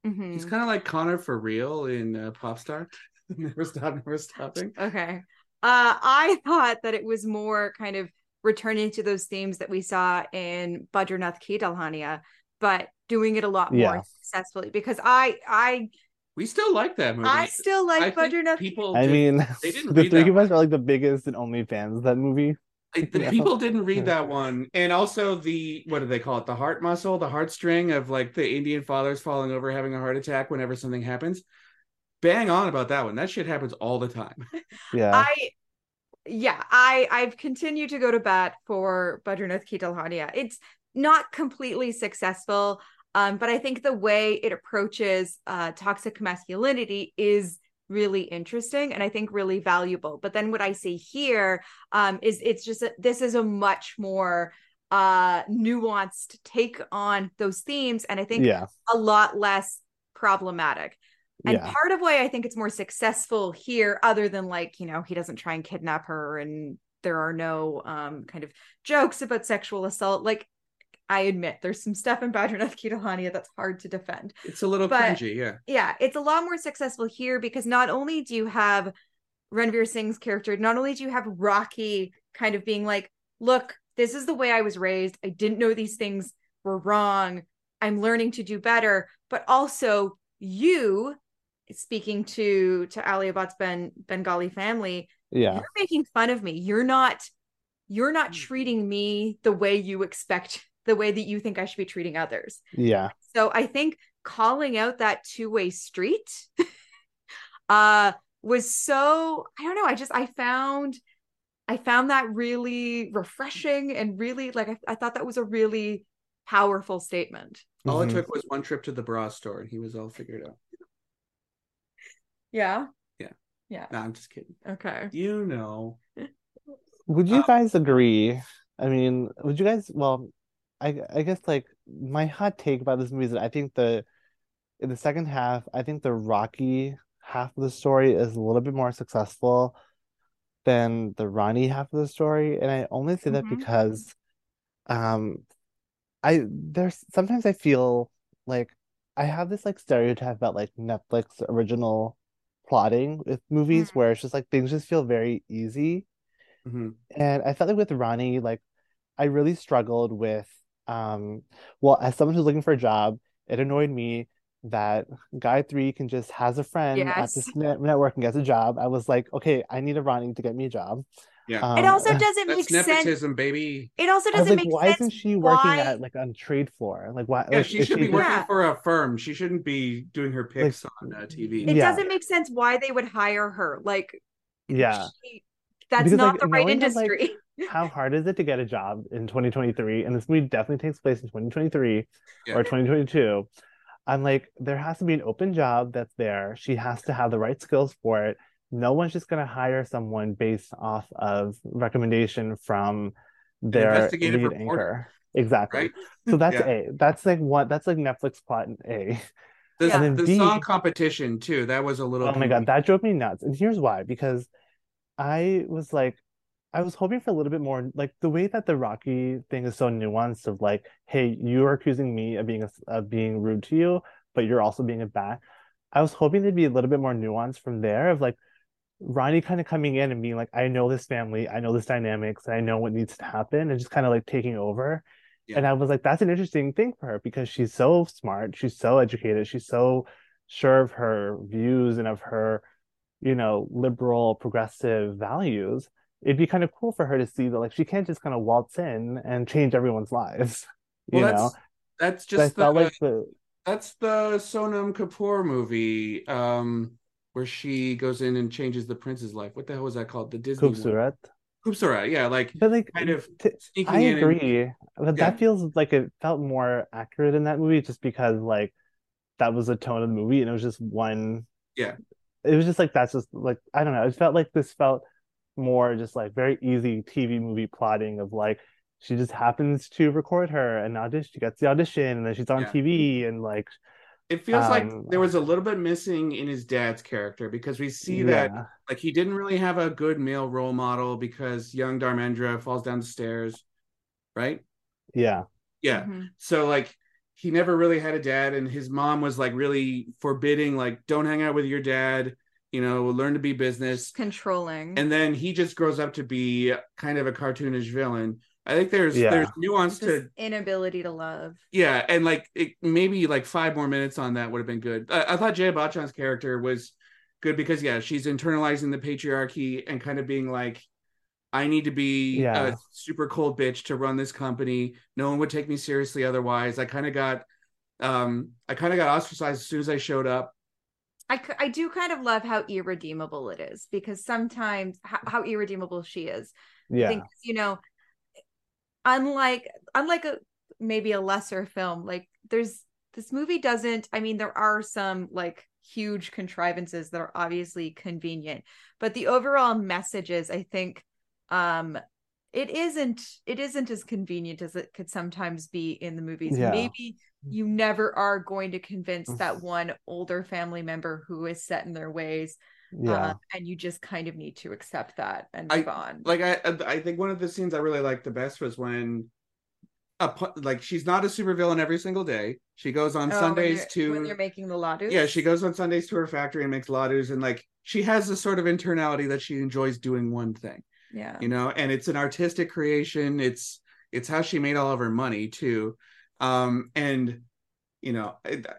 Mhm. He's kind of like Connor for real in uh, Popstar. never stop, never stopping. okay Uh, I thought that it was more kind of returning to those themes that we saw in Badrinath Ki Dulhania, but doing it a lot more successfully because I I We still like that movie. I still like I think Badrinath. people. I did- mean, they didn't the three of us are like the biggest and only fans of that movie. like, the Yeah. people didn't read that one, and also the what do they call it? The heart muscle, the heartstring of like the Indian fathers falling over, having a heart attack whenever something happens. Bang on about that one. That shit happens all the time. Yeah. I yeah, I I've continued to go to bat for Badrinath Ki Dulhania. It's not completely successful, um, but I think the way it approaches uh, toxic masculinity is really interesting and I think really valuable. But then what I see here um, is it's just a, this is a much more uh nuanced take on those themes and I think yeah. a lot less problematic. And Yeah. part of why I think it's more successful here, other than like, you know, he doesn't try and kidnap her and there are no um kind of jokes about sexual assault. Like I admit there's some stuff in Badrinath Ki Dulhania that's hard to defend. It's a little But- cringy, yeah. Yeah, it's a lot more successful here because not only do you have Ranveer Singh's character, not only do you have Rocky kind of being like, look, this is the way I was raised. I didn't know these things were wrong. I'm learning to do better. But also you, speaking to to Alia Bhatt's Ben Bengali family, Yeah. you're making fun of me. You're not you're not Mm. treating me the way you expect, the way that you think I should be treating others. Yeah. So I think calling out that two-way street uh was so I don't know, I just I found I found that really refreshing and really like I, I thought that was a really powerful statement. All it took was one trip to the bra store and he was all figured out. Yeah. Yeah. Yeah. No, I'm just kidding. Okay. You know. Would you Uh, guys agree? I mean, would you guys, well, I I guess like my hot take about this movie is that I think the in the second half, I think the Rocky half of the story is a little bit more successful than the Rani half of the story. And I only say that Mhm. because um I there's sometimes I feel like I have this like stereotype about like Netflix original plotting with movies Mm. where it's just like things just feel very easy. Mhm. And I felt like with Rani, like I really struggled with um well, as someone who's looking for a job, it annoyed me that Gayatri can just has a friend at this net network and gets a job. I was like, okay, I need a Rani to get me a job. Yeah. it Um, also doesn't make That's sense. nepotism, baby. It also doesn't like, make why sense Why isn't she working why- at like on trade floor? Like why Yeah, like she is should be working Yeah. for a firm. She shouldn't be doing her picks on uh, TV. it Yeah. doesn't make sense why they would hire her. Like Yeah. she- that's Because, not like, the right knowing that, like, industry. How hard is it to get a job in 2023? And this movie definitely takes place in 2023 Yeah. or 2022. I'm like, there has to be an open job that's there. She has to have the right skills for it. No one's just going to hire someone based off of recommendation from their lead reporter. anchor. Exactly. Right? So that's Yeah. A. That's like what that's like Netflix plot in A. The, Yeah. And then the B- song competition too. That was a little. Oh my God, that drove me nuts. And here's why, because I was like, I was hoping for a little bit more, like the way that the Rocky thing is so nuanced of like, hey, you are accusing me of being a, of being rude to you, but you're also being a bat. I was hoping there'd be a little bit more nuance from there of like Rani kind of coming in and being like, I know this family, I know this dynamics, I know what needs to happen, and just kind of like taking over. Yeah. And I was like, that's an interesting thing for her because she's so smart, she's so educated, she's so sure of her views and of her, you know, liberal, progressive values. It'd be kind of cool for her to see that like she can't just kind of waltz in and change everyone's lives. You Well, know, that's that's So just the, like the that's the Sonam Kapoor movie, um, where she goes in and changes the prince's life. What the hell was that called? The Disney one. Khoobsurat. Khoobsurat, yeah, like But like kind of t- I in. and- agree, but Yeah. that feels like it felt more accurate in that movie just because like that was the tone of the movie and it was just one Yeah. It was just like that's just like I don't know. It felt like this felt more just like very easy TV movie plotting of like she just happens to record her and audition she gets the audition and then she's on Yeah. TV and like It feels like Um, there was a little bit missing in his dad's character because we see that like he didn't really have a good male role model because young Dharmendra falls down the stairs, right? Yeah. Yeah. Mhm. So like he never really had a dad and his mom was like really forbidding like don't hang out with your dad you know, learn to be business. controlling. And then he just grows up to be kind of a cartoonish villain. I think there's Yeah. there's nuance This to inability to love. yeah, and like it, maybe like five more minutes on that would have been good. I, I thought Jaya Bachchan's character was good because yeah, she's internalizing the patriarchy and kind of being like, I need to be Yeah. a super cold bitch to run this company. No one would take me seriously otherwise. I kind of got, um, I kind of got ostracized as soon as I showed up. I, I do kind of love how irredeemable it is because sometimes how, how irredeemable she is. I Yeah. think you know, unlike unlike a maybe a lesser film, like there's this movie doesn't. I mean, there are some like huge contrivances that are obviously convenient, but the overall messages, I think, um, it isn't it isn't as convenient as it could sometimes be in the movies. Yeah. Maybe you never are going to convince that one older family member who is set in their ways Yeah. uh, and you just kind of need to accept that and I- move on. Like I, I think one of the scenes I really liked the best was when, a like she's not a supervillain every single day. She goes on Oh, Sundays they're- to when you're making the ladus. yeah she goes on sundays to her factory and makes laddus and like she has this sort of internality that she enjoys doing one thing Yeah. you know and it's an artistic creation it's it's how she made all of her money too um and you know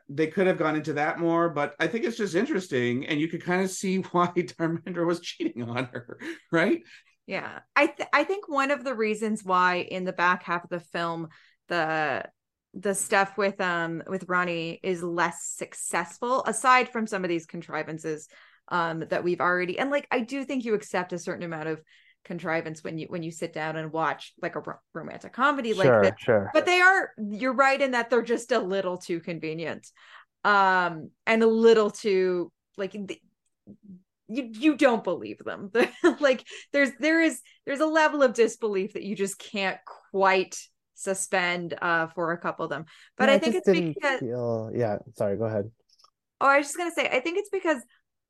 they could have gone into that more but i think it's just interesting and you could kind of see why Dharmendra was cheating on her right Yeah. I th- I think one of the reasons why in the back half of the film the the stuff with um with Rani is less successful aside from some of these contrivances um that we've already and like I do think you accept a certain amount of contrivance when you when you sit down and watch like a ro- romantic comedy like sure, this sure. but they are you're right in that they're just a little too convenient um and a little too like th- you you don't believe them like there's there is there's a level of disbelief that you just can't quite suspend uh for a couple of them but No, i think it's because feel... yeah, sorry, go ahead. oh i was just gonna say i think it's because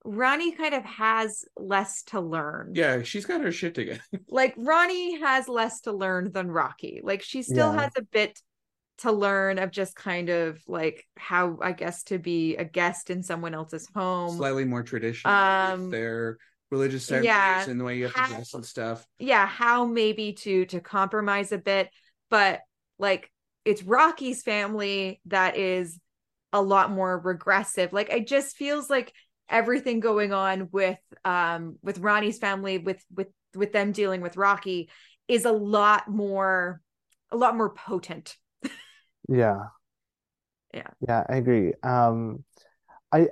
rani kind of has less to learn yeah she's got her shit together like Rani has less to learn than Rocky. Like she still Yeah. has a bit to learn of just kind of like how I guess to be a guest in someone else's home. slightly more traditional Um, their religious ceremonies yeah. and the way you have How- to dress and stuff yeah, how maybe to to compromise a bit, but like it's Rocky's family that is a lot more regressive. Like it just feels like everything going on with um with Rani's family with with with them dealing with Rocky is a lot more a lot more potent. Yeah. Yeah. Yeah, I agree. Um, I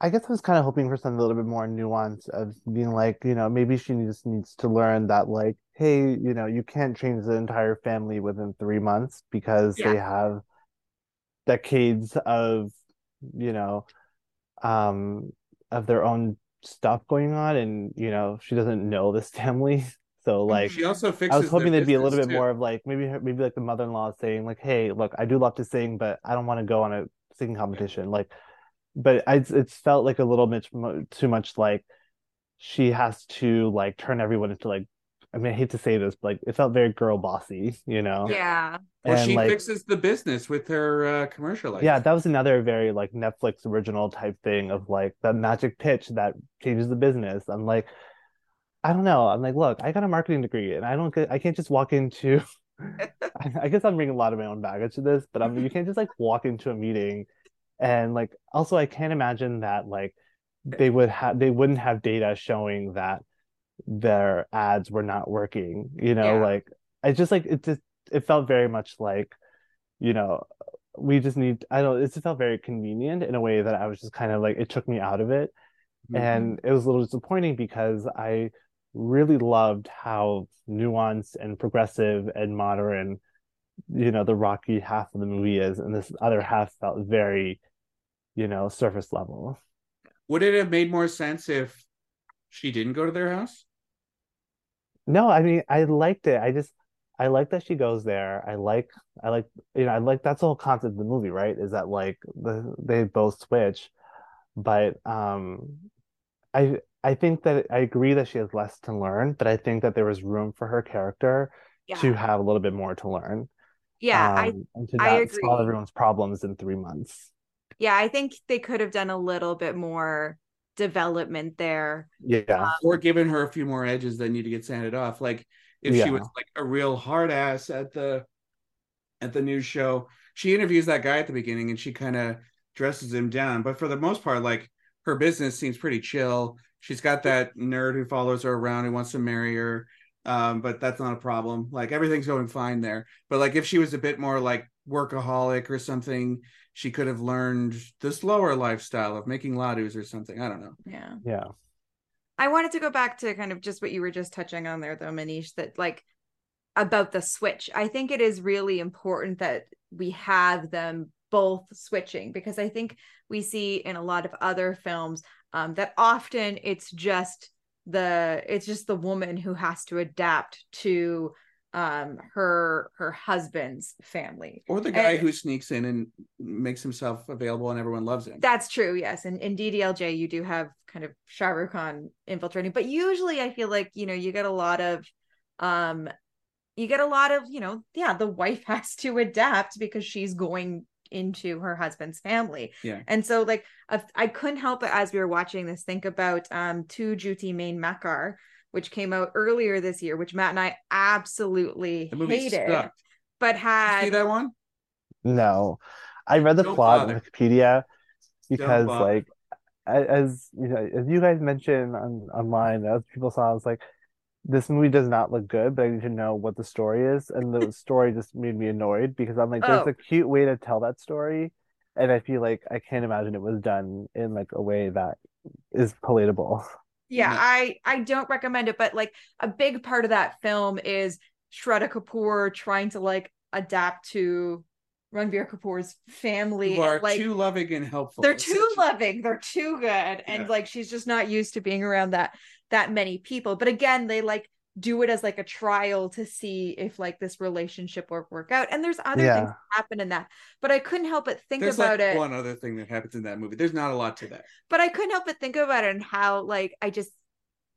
I guess I was kind of hoping for something a little bit more nuance of being like, you know, maybe she just needs to learn that like, hey, you know, you can't change the entire family within three months because they have decades of, you know, um, of their own stuff going on, and you know, she doesn't know this family. So like she also fixes I was hoping there'd be a little bit too. more of like maybe her- maybe like the mother-in-law saying like, "Hey, look, I do love to sing, but I don't want to go on a singing competition." Like, but I, it's felt like a little bit too much like she has to like turn everyone into like. I mean, I hate to say this, but like it felt very girl bossy, you know? Yeah. Or And she like, fixes the business with her uh, commercial. Yeah, that was another very like Netflix original type thing of like that magic pitch that changes the business. I'm like, I don't know. I'm like, look, I got a marketing degree and I don't get, I can't just walk into, I I guess I'm bringing a lot of my own baggage to this, but I'm, you can't just like walk into a meeting and like, also I can't imagine that like they would have, they wouldn't have data showing that their ads were not working, you know, Yeah. like I just like, it just, it felt very much like, you know, we just need I don't it just felt very convenient in a way that I was just kind of like it took me out of it Mhm. and it was a little disappointing because I really loved how nuanced and progressive and modern you know the Rocky half of the movie is and this other half felt very you know surface level Would it have made more sense if she didn't go to their house? No I mean I liked it I just I like that she goes there I like I like you know I like that's the whole concept of the movie right is that like the they both switch but um I I think that I agree that she has less to learn, but I think that there was room for her character to have a little bit more to learn. Yeah. I Um, and to I not solve everyone's problems in three months. yeah, I think they could have done a little bit more development there. Yeah. or giving her a few more edges that need to get sanded off. Like if Yeah. she was like a real hard ass at the at the news show, she interviews that guy at the beginning and she kind of dresses him down. But for the most part, like her business seems pretty chill. She's got that nerd who follows her around who wants to marry her. Um, but that's not a problem. Like everything's going fine there. But like if she was a bit more like workaholic or something, she could have learned the slower lifestyle of making ladus or something. I don't know. Yeah. Yeah. I wanted to go back to kind of just what you were just touching on there, though, Manish, that like about the switch. I think it is really important that we have them both switching because I think we see in a lot of other films um, that often it's just the it's just the woman who has to adapt to um her her husband's family Or the guy And- who sneaks in and makes himself available and everyone loves him. That's true, yes. And in DDLJ, you do have kind of Shah Rukh Khan infiltrating, but usually I feel like you know you get a lot of, um, you get a lot of you know yeah the wife has to adapt because she's going into her husband's family, Yeah. and so like I couldn't help but as we were watching this think about um Tu Jhoothi Main Makkaar, which came out earlier this year, which Matt and I absolutely The movie hated, sucked. but See had that one? No. I read the Don't plot on. Wikipedia because like as you know, as you guys mentioned on online, as people saw, I was like, this movie does not look good, but I need to know what the story is. And the story just made me annoyed because I'm like, there's Oh. a cute way to tell that story. And I feel like I can't imagine it was done in like a way that is palatable. Yeah Yeah. i i don't recommend it but like a big part of that film is shraddha kapoor trying to like adapt to ranbir kapoor's family Who are like too loving and helpful. they're too loving they're too good and Yeah. like she's just not used to being around that that many people but again they like do it as like a trial to see if like this relationship will work out and there's other Yeah. things that happen in that but i couldn't help but think There's about like it one other thing that happens in that movie. There's not a lot to that. but I couldn't help but think about it and how like I just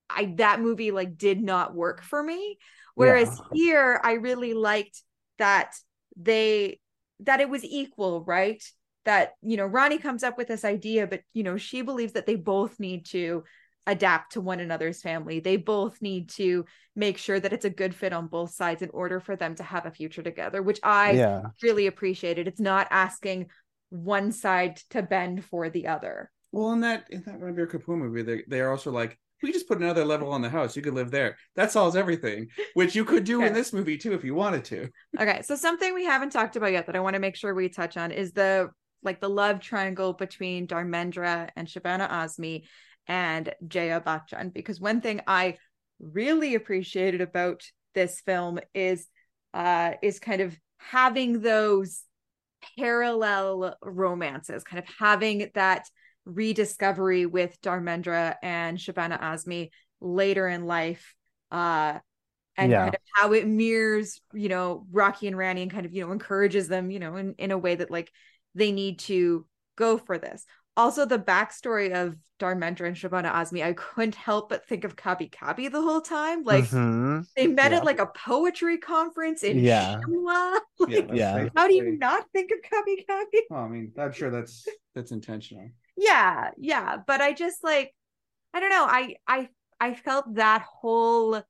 I that movie like did not work for me. Whereas Yeah. here I really liked that they that it was equal, right? That you know Rani comes up with this idea, but you know she believes that they both need to adapt to one another's family. They both need to make sure that it's a good fit on both sides in order for them to have a future together, which I Yeah. really appreciated. It's not asking one side to bend for the other. Well, in that in that Ranbir Kapoor movie, they they are also like, we just put another level on the house. You could live there. That solves everything, which you could do in this movie too if you wanted to. Okay, so something we haven't talked about yet that I want to make sure we touch on is the like the love triangle between Dharmendra and Shabana Azmi and Jaya Bachchan. Because one thing I really appreciated about this film is uh is kind of having those parallel romances, kind of having that rediscovery with Dharmendra and Shabana Azmi later in life. Uh and Yeah. kind of how it mirrors, you know, Rocky and Rani and kind of, you know, encourages them, you know, in, in a way that like they need to go for this. Also, the backstory of Dharmendra and Shabana Azmi, I couldn't help but think of Kabhi Kabhi the whole time. Like Mhm. they met Yeah. at like a poetry conference in Yeah. Shimla. Yeah, Like, that's Yeah. how do you not think of Kabhi Kabhi? Well, I mean, I'm sure that's that's intentional. yeah yeah but i just like i don't know i i i felt that whole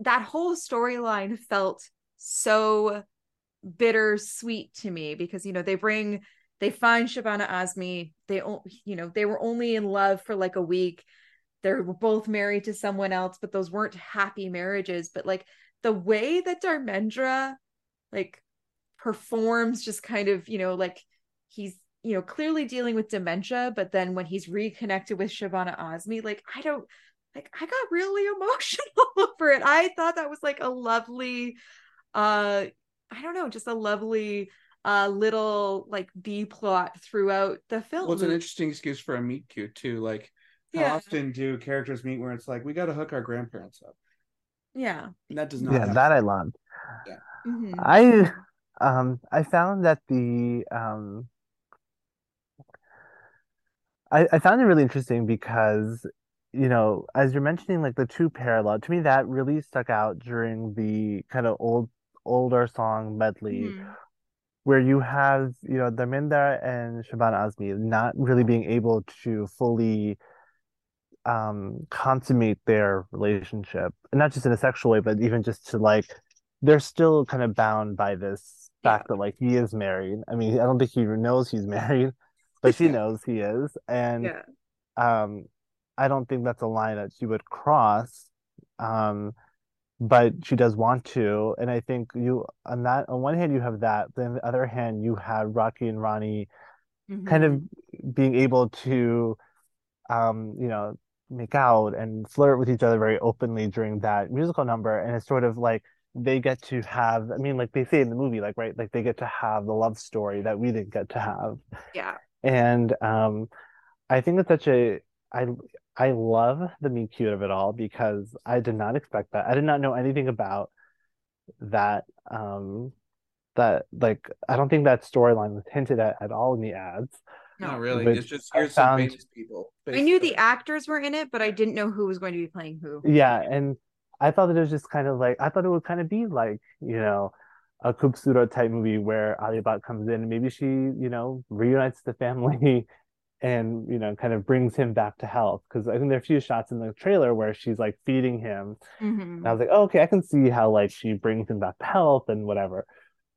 that whole storyline felt so bittersweet to me because you know they bring they find shabana azmi. They you know they were only in love for like a week. They were both married to someone else but those weren't happy marriages. But like the way that dharmendra like performs just kind of you know like he's you know clearly dealing with dementia but then when he's reconnected with Shabana Azmi like I don't like I got really emotional over it. I thought that was like a lovely uh I don't know just a lovely uh little like B plot throughout the film Well, it's an interesting excuse for a meet cute too. Like, how Yeah. often do characters meet where it's like we got to hook our grandparents up? yeah And that does not. Yeah, happen. that I loved. Mhm. I um I found that the um I, I found it really interesting because you know as you're mentioning like the two parallel to me that really stuck out during the kind of old older song medley Mhm. Where you have you know Dharmendra and Shabana Azmi not really being able to fully um consummate their relationship and not just in a sexual way but even just to like they're still kind of bound by this fact that like he is married. I mean i don't think he knows he's married but she knows he is. And Yeah. um i don't think that's a line that she would cross um but she does want to and i think you on that on one hand you have that then on the other hand you have rocky and rani kind of being able to um you know make out and flirt with each other very openly during that musical number and it's sort of like they get to have i mean like they say in the movie like right like they get to have the love story that we didn't get to have Yeah. and um i think it's such a i i love the meet cute of it all because i did not expect that i did not know anything about that um that like i don't think that storyline was hinted at at all in the ads Not really. It's just I here's some found- famous people. I knew the actors were in it, but I didn't know who was going to be playing who. Yeah, and I thought that it was just kind of like I thought it would kind of be like, you know, a Khoobsurat type movie where Alia Bhatt comes in and maybe she, you know, reunites the family and, you know, kind of brings him back to health. Because I think there are a few shots in the trailer where she's like feeding him. Mhm. And I was like, oh, okay, I can see how like she brings him back to health and whatever.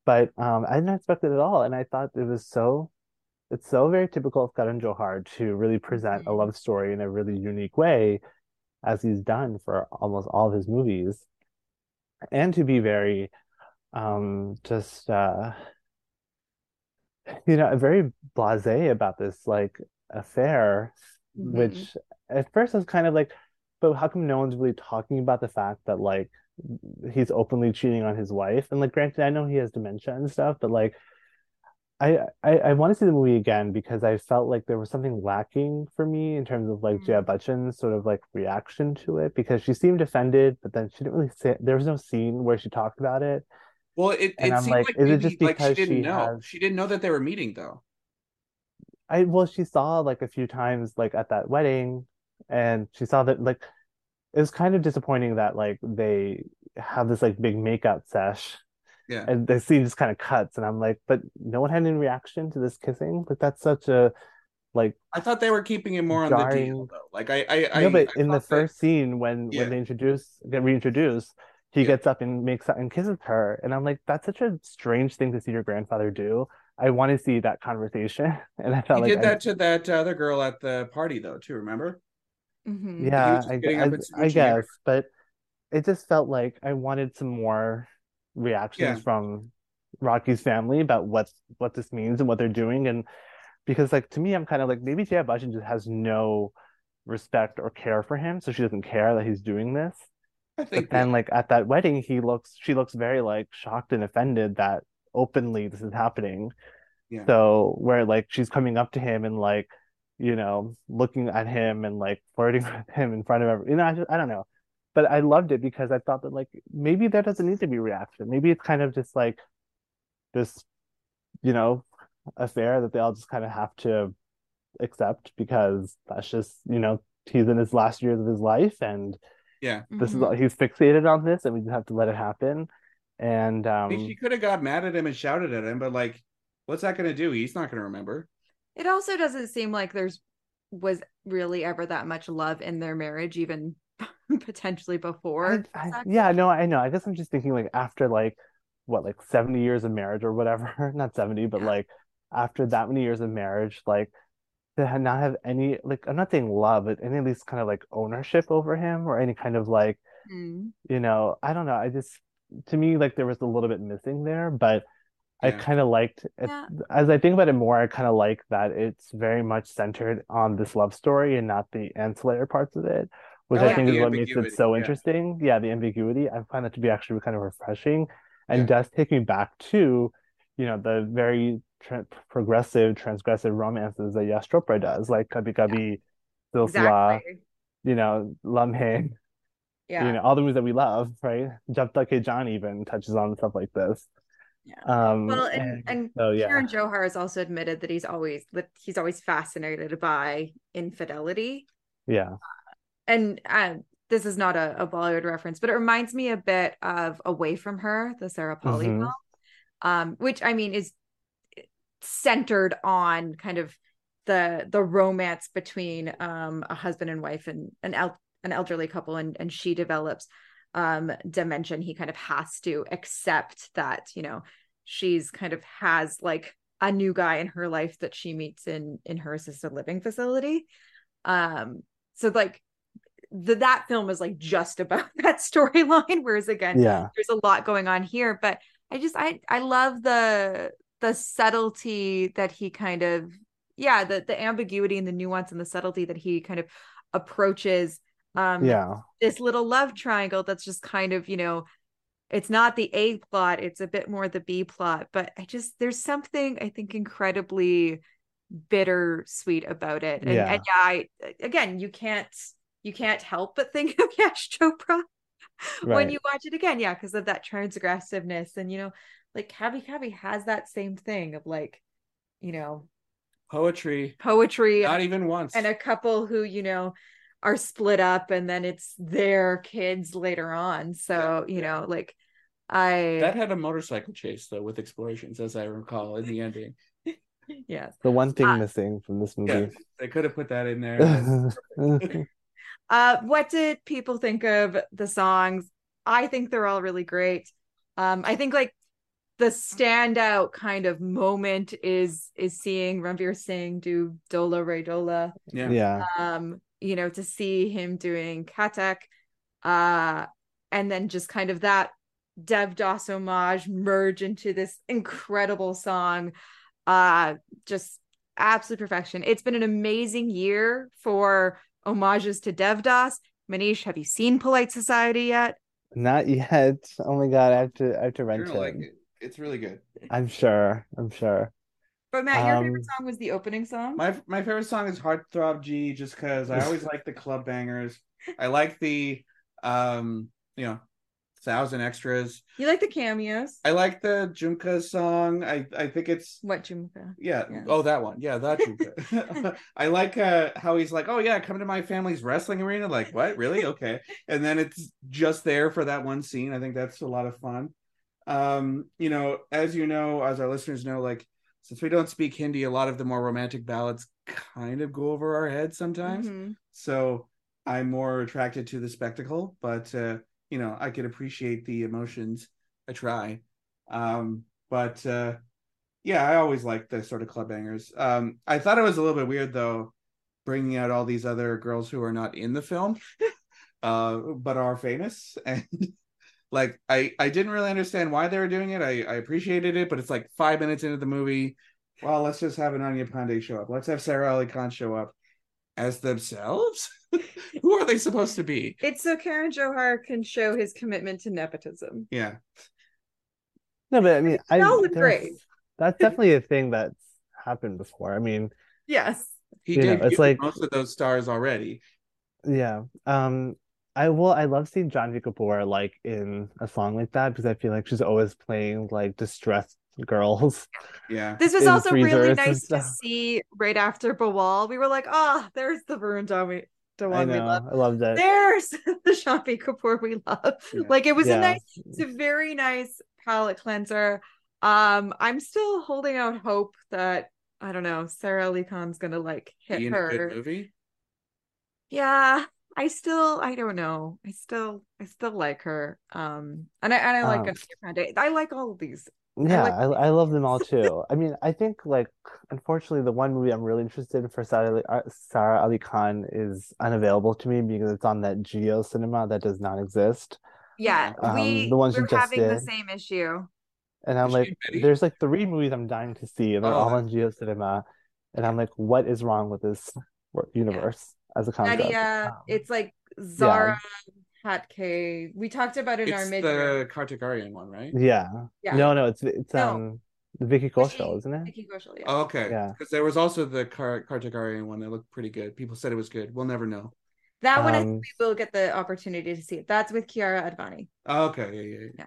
But um I didn't expect it at all. And I thought it was so it's so very typical of Karan Johar to really present a Mhm. love story in a really unique way as he's done for almost all of his movies and to be very um just uh you know very blasé about this like affair Mhm. which at first I was kind of like but how come no one's really talking about the fact that like he's openly cheating on his wife and like granted I know he has dementia and stuff but like I I, I want to see the movie again because I felt like there was something lacking for me in terms of like Mm. Jaya Bachchan's sort of like reaction to it because she seemed offended, but then she didn't really say there was no scene where she talked about it. Well, it, And it I'm seemed like, like, is it just like she didn't she know. has- She didn't know that they were meeting though. I well, she saw like a few times like at that wedding, and she saw that like it was kind of disappointing that like they have this like big makeout sesh Yeah. and the scene just kind of cuts, and I'm like, but no one had any reaction to this kissing. But that's such a like I thought they were keeping it more on the Jarring. deal though. Like I, I, I no, but I in the that- first scene when Yeah. when they introduce get reintroduced, he Yeah. gets up and makes and kisses her, and I'm like, that's such a strange thing to see your grandfather do. I want to see that conversation, and I he felt like did I- that to that other girl at the party though too. Remember? Mhm. Yeah, I, I, I guess, everybody. but it just felt like I wanted some more reactions Yeah. from Rocky's family about what what this means and what they're doing, and because like to me, I'm kind of like maybe Jaya Bachchan just has no respect or care for him, so she doesn't care that he's doing this. I But think then like at that wedding, he looks she looks very like shocked and offended that openly this is happening. Yeah. So where like she's coming up to him and like, you know, looking at him and like flirting with him in front of everyone. You know, I just I don't know. But I loved it because I thought that like maybe there doesn't need to be reaction. Maybe it's kind of just like this, you know, affair that they all just kind of have to accept because that's just, you know, he's in his last years of his life and yeah. this is Mhm. he's fixated on this and we just have to let it happen and I um mean, she could have got mad at him and shouted at him, but like, what's that going to do? He's not going to remember. It also doesn't seem like there's was really ever that much love in their marriage, even potentially before. I- I- yeah no i know i guess i'm just thinking like after like what like 70 years of marriage or whatever not 70 but Yeah. like after that many years of marriage like to not have any like i'm not saying love but any at least kind of like ownership over him or any kind of like Mm. you know i don't know i just to me like there was a little bit missing there but I kind of liked it. Yeah. As I think about it more, I kind of like that it's very much centered on this love story and not the ancillary parts of it, which oh, I I like think the is what makes it so yeah. interesting. Yeah, the ambiguity. I find that to be actually kind of refreshing and Yeah. does take me back to, you know, the very tra progressive, transgressive romances that Yash Chopra does, like Kabhi Kabhi, Silsila, Exactly. you know, Lamhe, Yeah. you know, all the movies that we love, right? Tak Hai Jaan even touches on stuff like this. Yeah. Um, well, and and so yeah. Karan Johar has also admitted that he's always that he's always fascinated by infidelity. Yeah. And uh, this is not a, a Bollywood reference, but it reminds me a bit of Away from Her, the Sarah Polley Mhm. film, um, which I mean is centered on kind of the the romance between um a husband and wife and an an elderly couple and and she develops um dementia he kind of has to accept that you know she's kind of has like a new guy in her life that she meets in in her assisted living facility. Um so like the, that film is like just about that storyline whereas again yeah. there's a lot going on here. But i just i i love the the subtlety that he kind of yeah the the ambiguity and the nuance and the subtlety that he kind of approaches um yeah this little love triangle that's just kind of you know it's not the a plot it's a bit more the b plot but i just there's something i think incredibly bittersweet about it and Yeah. and yeah I, again you can't you can't help but think of Yash Chopra when you watch it again yeah because of that transgressiveness and you know like Kabhi Kabhi has that same thing of like you know Poetry. poetry Not even once. and a couple who you know are split up and then it's their kids later on. So you know like i that had a motorcycle chase though with explorations as I recall in the ending. yes. The one thing Uh, missing from this Yeah, movie. they could have put that in there. uh what did people think of the songs? I think they're all really great. Um i think like the standout kind of moment is is seeing Ranveer Singh do Dola Re Dola yeah. yeah. Um you know to see him doing Kathak uh and then just kind of that Devdas homage merge into this incredible song uh just absolute perfection. It's been an amazing year for homages to Devdas manish have you seen polite society yet? Not yet. Oh my god i have to i have to rent gonna like it it. It's really good. i'm sure i'm sure but matt your favorite Um, song was the opening song My my favorite song is Heartthrob G, just because I always like the club bangers. I like the um, you know, thousand extras. you like the cameos I like the Jhumka song. I I think it's what Jhumka? yeah. Yeah. Oh, that one. Yeah, that Jhumka. I like uh how he's like, oh yeah, come to my family's wrestling arena. Like what? Really? Okay. And then it's just there for that one scene. I think that's a lot of fun. Um, you know, as you know, as our listeners know, like since we don't speak Hindi, a lot of the more romantic ballads kind of go over our heads sometimes. Mhm. So I'm more attracted to the spectacle, but uh, you know, I can appreciate the emotions. I try. Um, but uh yeah, I always like the sort of club bangers. Um, I thought it was a little bit weird though, bringing out all these other girls who are not in the film, uh, but are famous. And like, I I didn't really understand why they were doing it. I I appreciated it, but it's like five minutes into the movie. Well, let's just have an Ananya Panday show up. Let's have Sara Ali Khan show up as themselves. who are they supposed to be? It's so Karan Johar can show his commitment to nepotism. Yeah, no but i mean i That was great. that's definitely a thing that's happened before i mean Yes. he You know, did. it's like- most of those stars already. Yeah. Um I will I love seeing Janhvi Kapoor like in a song like that because I feel like she's always playing like distressed girls. Yeah, This was also really nice to see right after Bawal. We were like, oh, there's the Varun Dhawan I Dhawan we love. I loved it. There's the Shammi Kapoor we love. Yeah. Like it was a nice, it's a very nice palate cleanser. Um, I'm still holding out hope that I don't know, Sara Ali Khan's gonna like hit Be in a her. good movie. Yeah, I still I don't know. I still I still like her. Um and I and I like Um, Anya I like all of these. Yeah, like- I, I love them all too. I mean, I think like unfortunately the one movie I'm really interested in for Sara Ali, uh, Sara Ali Khan is unavailable to me because it's on that Jio cinema that does not exist. Yeah, Um, we the ones we're just having the same issue. And I'm like, in there's like three movies I'm dying to see, and they're Oh, all that- on Jio Cinema. And I'm like, what is wrong with this wor- universe as a concept? Nadia, Um, it's like Zara Hatke. We talked about it in our It's mid. the Kartik Aaryan one, right? yeah. Yeah. No, no, it's it's No. um Vicky But Kaushal, isn't it? Vicky Kaushal, yeah. Oh, okay. Yeah. Because there was also the Kar- Kartik Aaryan one that looked pretty good. People said it was good. We'll never know. that one I Um, think we will get the opportunity to see it. That's with Kiara Advani. Oh, okay. Yeah, yeah, yeah. Yeah.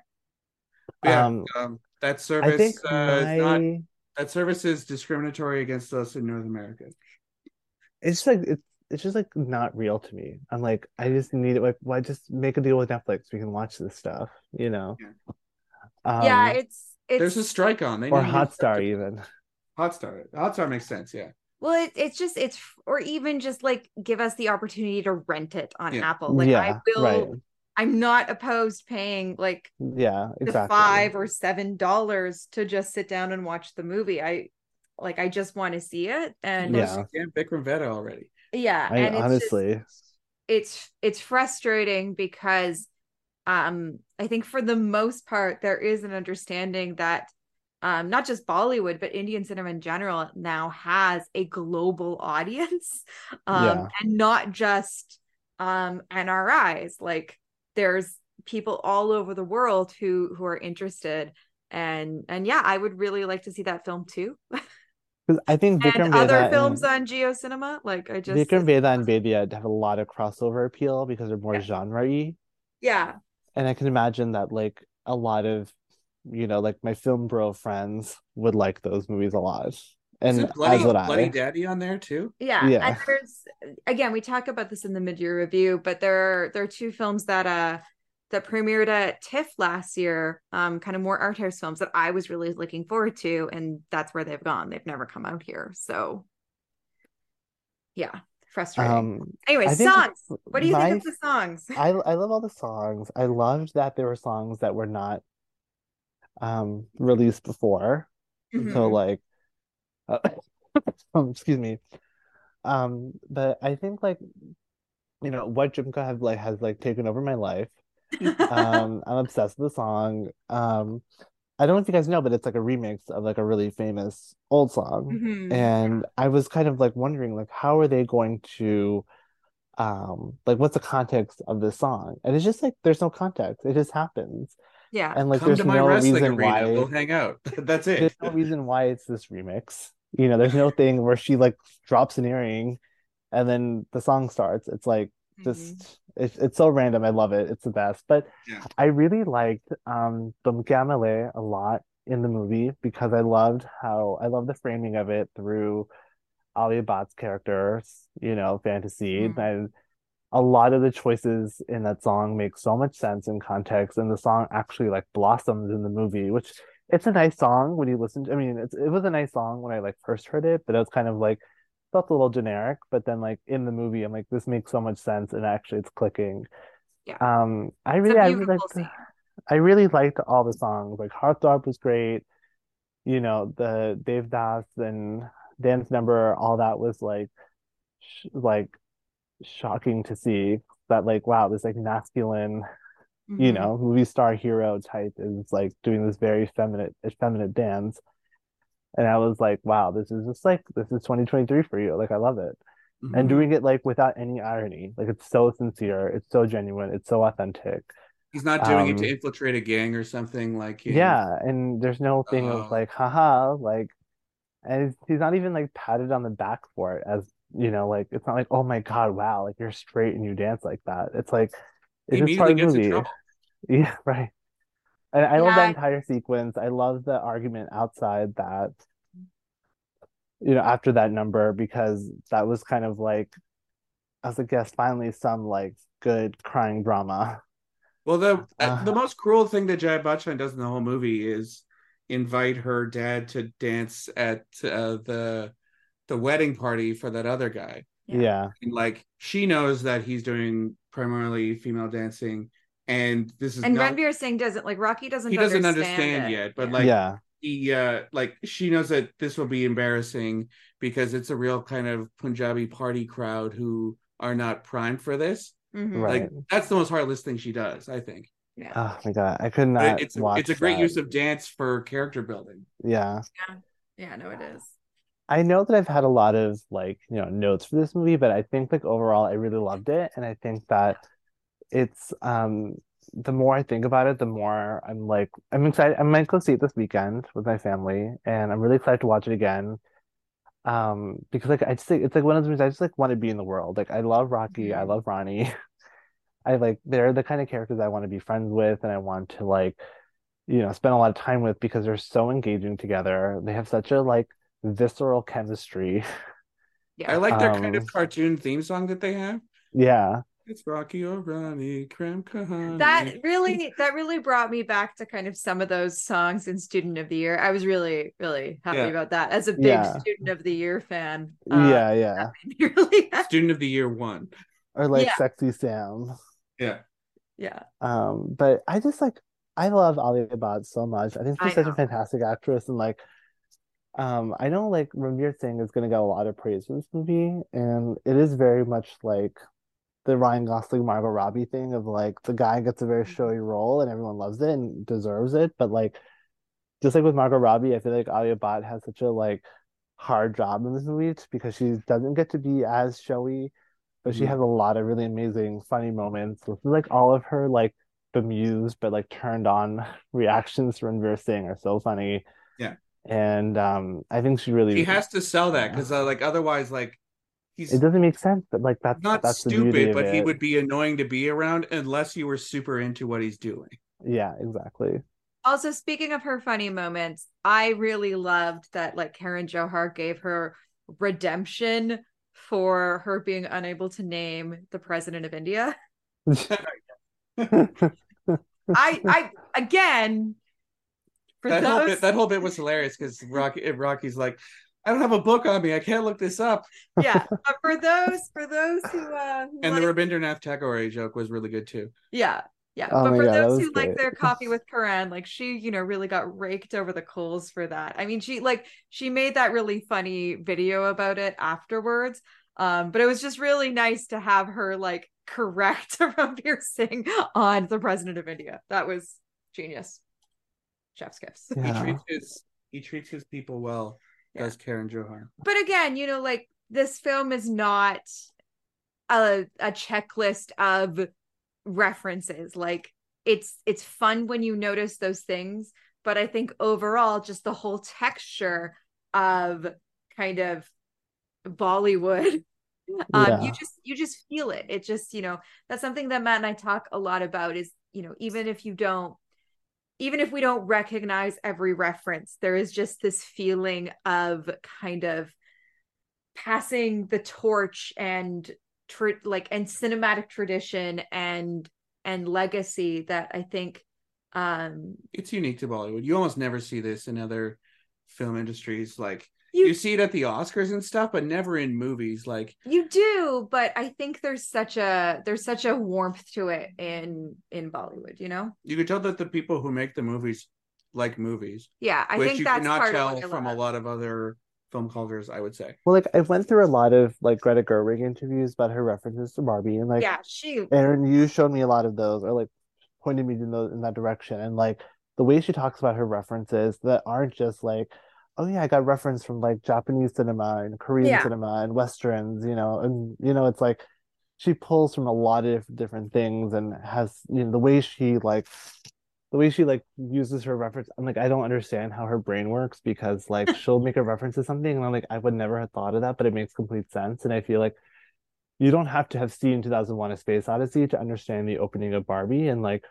But yeah, Um, um, that I service think uh, is not that service is discriminatory against us in North America. it's like it's it's just like not real to me. I'm like, I just need it. Like, why just make a deal with Netflix? We can watch this stuff, you know. Yeah. yeah, Um, it's it's There's a strike on. They or need a new Hotstar even. Hotstar. Hotstar makes sense. Yeah. Well, it, it's just it's or even just like give us the opportunity to rent it on Yeah. Apple. Like I Yeah, will. right. I'm not opposed paying like Yeah, the exactly. five or seven dollars to just sit down and watch the movie. I like I just want to see it, and Yeah. yeah, Vikram Vedha already. Yeah, I and it's just- honestly, it's it's frustrating because um I think for the most part there is an understanding that um not just Bollywood but Indian cinema in general now has a global audience um Yeah. and not just um NRIs like there's people all over the world who who are interested. And and yeah I would really like to see that film too 'cause I think Vikram and other Vedha films and on Jio Cinema like I just Vikram Vedha and Vedha have a lot of crossover appeal because they're more Yeah. genre-y. yeah And I can imagine that like a lot of, you know, like my film bro friends would like those movies a lot. And Isn't Bloody, as Bloody Daddy on there too? Yeah, Yeah. and there's again we talk about this in the mid-year review, but there are there are two films that uh that premiered at TIFF last year, um, kind of more art house films that I was really looking forward to, and that's where they've gone. They've never come out here, so yeah, frustrating. Um, anyway, songs. What do you my think of the songs? I I love all the songs. I loved that there were songs that were not um released before. Mhm. So like uh, um, excuse me. Um but I think like you know what Jhumka have like has like taken over my life. Um I'm obsessed with the song. Um I don't know if you guys know, but it's like a remix of like a really famous old song. Mhm. And I was kind of like wondering like how are they going to um like what's the context of this song? And it's just like there's no context. It just happens. yeah, And like Come there's to my no wrestling reason arena. why We'll hang out. That's it. there's no reason why it's this remix. You know, there's no thing where she like drops an earring and then the song starts. It's like Mhm. just it's it's so random. I love it. It's the best. But Yeah. I really liked um Kya a lot in the movie because I loved how I love the framing of it through Alia Bhatt's character's, you know, fantasy. Mhm. And a lot of the choices in that song make so much sense in context, and the song actually like blossoms in the movie, which it's a nice song when you listen to, I mean, it's it was a nice song when I like first heard it, but it was kind of like felt a little generic. But then like in the movie, I'm like, this makes so much sense, and actually it's clicking. Yeah. Um, I It's really, I really liked, scene. I really liked all the songs. Like Heartthrob was great. You know, the Devdas and dance number, all that was like, sh like shocking to see that like, wow, this like masculine, you Mhm. know, movie star hero type is like doing this very feminine, effeminate dance. And I was like, wow, this is just like this is 2023 for you. Like I love it. Mhm. And doing it like without any irony. Like it's so sincere, it's so genuine, it's so authentic. He's not doing it to Um, infiltrate a gang or something like Yeah, and there's no thing Oh. of like, haha, like, and he's, not even like patted on the back for it as, you know, like it's not like, oh my God, wow, like you're straight and you dance like that. It's like He it's just part of the movie. Yeah, right. And I love that entire sequence. I love the argument outside that, you know, after that number because that was kind of like, as I was like, yes, finally some like good crying drama. Well, the Uh. the most cruel thing that Jaya Bachchan does in the whole movie is invite her dad to dance at uh, the the wedding party for that other guy. Yeah. Yeah. And like she knows that he's doing primarily female dancing, and this is And not Ranveer Singh doesn't like Rocky doesn't he doesn't understand, understand it. yet, but like Yeah. he uh like she knows that this will be embarrassing because it's a real kind of Punjabi party crowd who are not primed for this. Mhm. Right. Like that's the most heartless thing she does, I think. yeah. Oh my God. I could But not it's a, watch it's a great that. use of dance for character building. Yeah. Yeah. yeah, no, it is. I know that I've had a lot of like, you know, notes for this movie, but I think like overall I really loved it. And I think that it's um the more I think about it, the more I'm like I'm excited. I might go see it this weekend with my family, and I'm really excited to watch it again. Um, because like I just think it's like one of those movies I just like want to be in the world. Like I love Rocky, I Mhm. love Rani. I like they're the kind of characters I want to be friends with and I want to like, you know, spend a lot of time with because they're so engaging together. They have such a like visceral chemistry. Yeah. I like their kind Um, of cartoon theme song that they have. Yeah. It's Rocky O'Reilly, Prem Kahaani. that really that really brought me back to kind of some of those songs in student of the year i was really really happy Yeah. about that as a big Yeah. student of the year fan uh, yeah, yeah. that made me really. Student of the Year one. Or like Yeah. Sexy Sam. Yeah. yeah Um, but I just like I love Alia Bhatt so much. I think I she's such a fantastic actress, and like, um, I know like Ranveer Singh is gonna get a lot of praise for this movie, and it is very much like the Ryan Gosling Margot Robbie thing of like the guy gets a very Mm-hmm. showy role and everyone loves it and deserves it, but like just like with Margot Robbie, I feel like Alia Bhatt has such a like hard job in this movie because she doesn't get to be as showy, but she Mhm. has a lot of really amazing funny moments with like all of her like bemused but like turned on reactions from Ranveer Singh are so funny. Yeah. And um I think she really she has to sell that because uh, like otherwise like he's it doesn't make sense, but like that's not that's stupid, of but he would be annoying to be around unless you were super into what he's doing. Yeah, exactly. Also, speaking of her funny moments, I really loved that like Karan Johar gave her redemption for her being unable to name the president of India. I I again for That whole bit, that whole bit was hilarious because Rocky Rocky's like, I don't have a book on me, I can't look this up. yeah, but for those for those who uh who And the Rabindranath Tagore joke was really good too. yeah. Yeah, Oh but for God, those was who like their coffee with Karan, like she, you know, really got raked over the coals for that. I mean, she like she made that really funny video about it afterwards. Um, but it was just really nice to have her like correct Ranveer Singh on the president of India. That was genius. Chef's kiss. He treats his he treats his people well, Yeah. does Karan Johar. but again, you know, like this film is not a a checklist of references. Like it's it's fun when you notice those things, but I think overall, just the whole texture of kind of Bollywood. Um, you just you just feel it. It just, you know, that's something that Matt and I talk a lot about is, you know, even if you don't even if we don't recognize every reference, there is just this feeling of kind of passing the torch and tr- like and cinematic tradition and and legacy that I think um It's unique to Bollywood. You almost never see this in other film industries. Like you you see it at the Oscars and stuff, but never in movies. Like you do, but I think there's such a there's such a warmth to it in in Bollywood, you know? you could tell that the people who make the movies like movies, Yeah, I which think you that's cannot part tell of from a lot of other film cultures. I would say. Well, like I went through a lot of like Greta Gerwig interviews about her references to Barbie, and like yeah, she Erin, you showed me a lot of those, or like pointed me in those in that direction, and like the way she talks about her references that aren't just like, oh yeah, I got reference from like Japanese cinema and Korean Yeah. cinema and westerns, you know, and you know, it's like she pulls from a lot of different things and has you know the way she like the way she like uses her reference i'm like i don't understand how her brain works because like she'll make a reference to something and i'm like i would never have thought of that but it makes complete sense and i feel like you don't have to have seen 2001 a space odyssey to understand the opening of barbie and like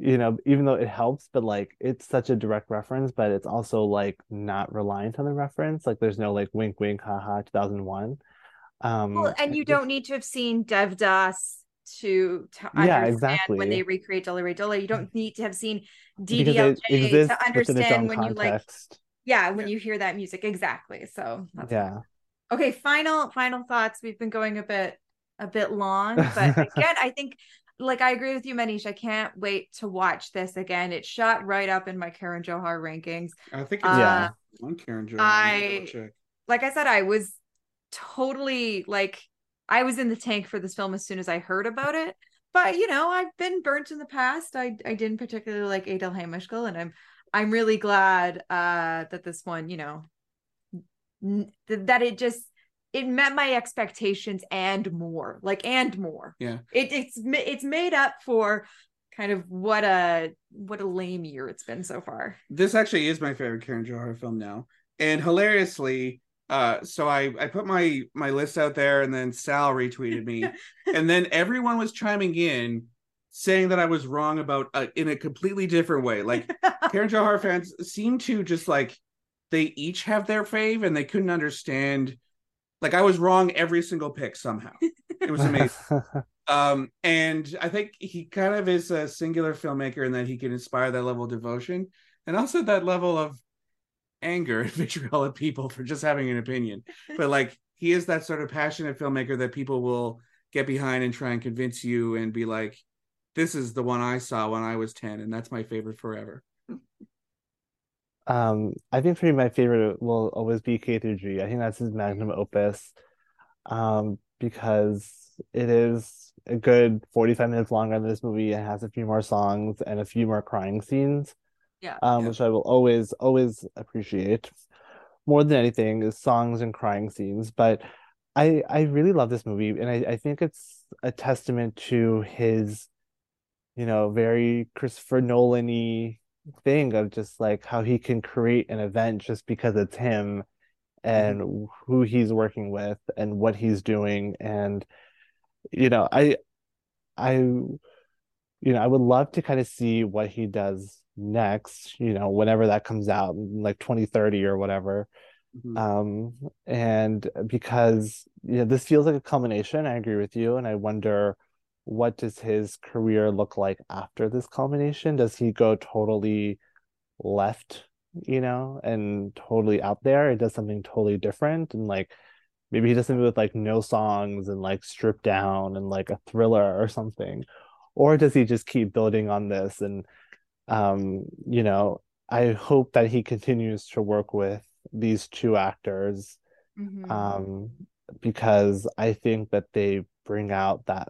you know even though it helps but like it's such a direct reference but it's also like not reliant on the reference like there's no like wink wink haha 2001 um well, and you don't need to have seen Devdas to to Yeah, understand exactly. when they recreate Dola Re Dola. You don't need to have seen DDLJ to understand when you like yeah, when you hear that music. Exactly. So that's yeah okay final final thoughts we've been going a bit a bit long but again i think like i agree with you manish i can't wait to watch this again it shot right up in my karan johar rankings I think it's Uh, Yeah. on Karan Johar. I- check. like i said i was totally like i was in the tank for this film as soon as i heard about it but you know i've been burnt in the past i i didn't particularly like Ae Dil Hai Mushkil, and i'm i'm really glad uh that this one you know n- that it just it met my expectations and more like and more Yeah. it, it's it's made up for kind of what a what a lame year it's been so far This actually is my favorite Karan Johar film now, and hilariously, uh, so I I put my my list out there, and then Sal retweeted me, and then everyone was chiming in, saying that I was wrong about uh, in a completely different way. Like Karan Johar fans seem to just like they each have their fave, and they couldn't understand. Like I was wrong every single pick somehow. It was amazing. Um, and I think he kind of is a singular filmmaker in that he can inspire that level of devotion and also that level of anger and vitriol at people for just having an opinion. But like he is that sort of passionate filmmaker that people will get behind and try and convince you and be like, this is the one I saw when I was 10, and that's my favorite forever. Um, I think for me, my favorite will always be K3G. I think that's his magnum opus, um, because it is a good 45 minutes longer than this movie. It has a few more songs and a few more crying scenes, Yeah. um, Yeah. which I will always, always appreciate. More than anything is songs and crying scenes. But I, I really love this movie, and I, I think it's a testament to his, you know, very Christopher Nolan-y thing of just like how he can create an event just because it's him and who he's working with and what he's doing. And you know I I you know I would love to kind of see what he does next you know whenever that comes out like 2030 or whatever. Mhm. um and because you know this feels like a culmination. I agree with you and I wonder what does his career look like after this culmination does he go totally left you know and totally out there it does something totally different? And like maybe he does something with like no songs and like stripped down and like a thriller or something? Or does he just keep building on this and um you know I hope that he continues to work with these two actors Mhm. um because I think that they bring out that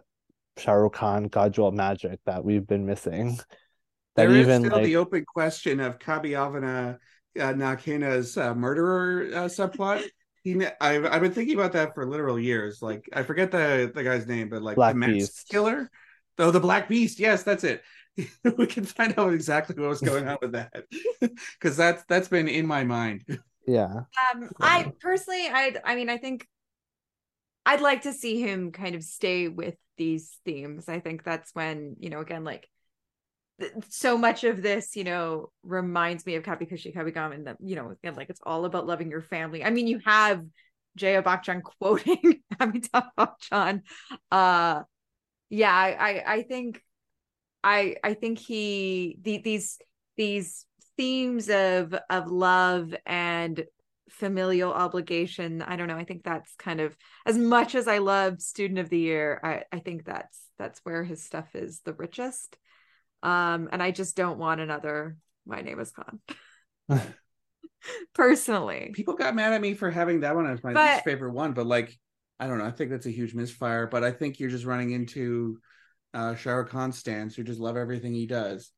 Shah Rukh Khan Kajol magic that we've been missing that There is even still like the open question of Kabiavana uh, Nakina's uh, murderer uh, subplot. He, I've I've been thinking about that for literal years. Like I forget the the guy's name, but like Black the masked Beast. killer. Oh, the Black Beast. Yes, that's it. we can find out exactly what was going on with that because that's that's been in my mind. yeah Um, I personally, I, I mean, I think I'd like to see him kind of stay with these themes. I think that's when, you know, again, like th- so much of this, you know, reminds me of Kabhi Khushi Kabhie Gham and that, you know, again, like it's all about loving your family. I mean, you have Jaya Bachchan quoting Amitabh Bachchan. Uh, yeah, I, I, I think, I, I think he, the, these, these themes of, of love and familial obligation i don't know i think that's kind of as much as i love student of the year i i think that's that's where his stuff is the richest um and i just don't want another my name is khan personally People got mad at me for having that one as my But- least favorite one, but like I don't know. I think that's a huge misfire. But I think you're just running into uh Shah Rukh Khan stands who just love everything he does.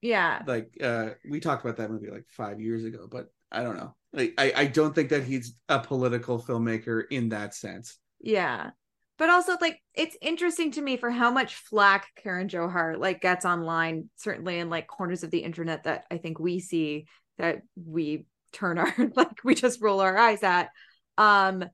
yeah like uh we talked about that movie like five years ago but i don't know i i don't think that he's a political filmmaker in that sense. Yeah. But also like it's interesting to me for how much flack karan johar like gets online certainly in like corners of the internet that i think we see that we turn our like we just roll our eyes at. Um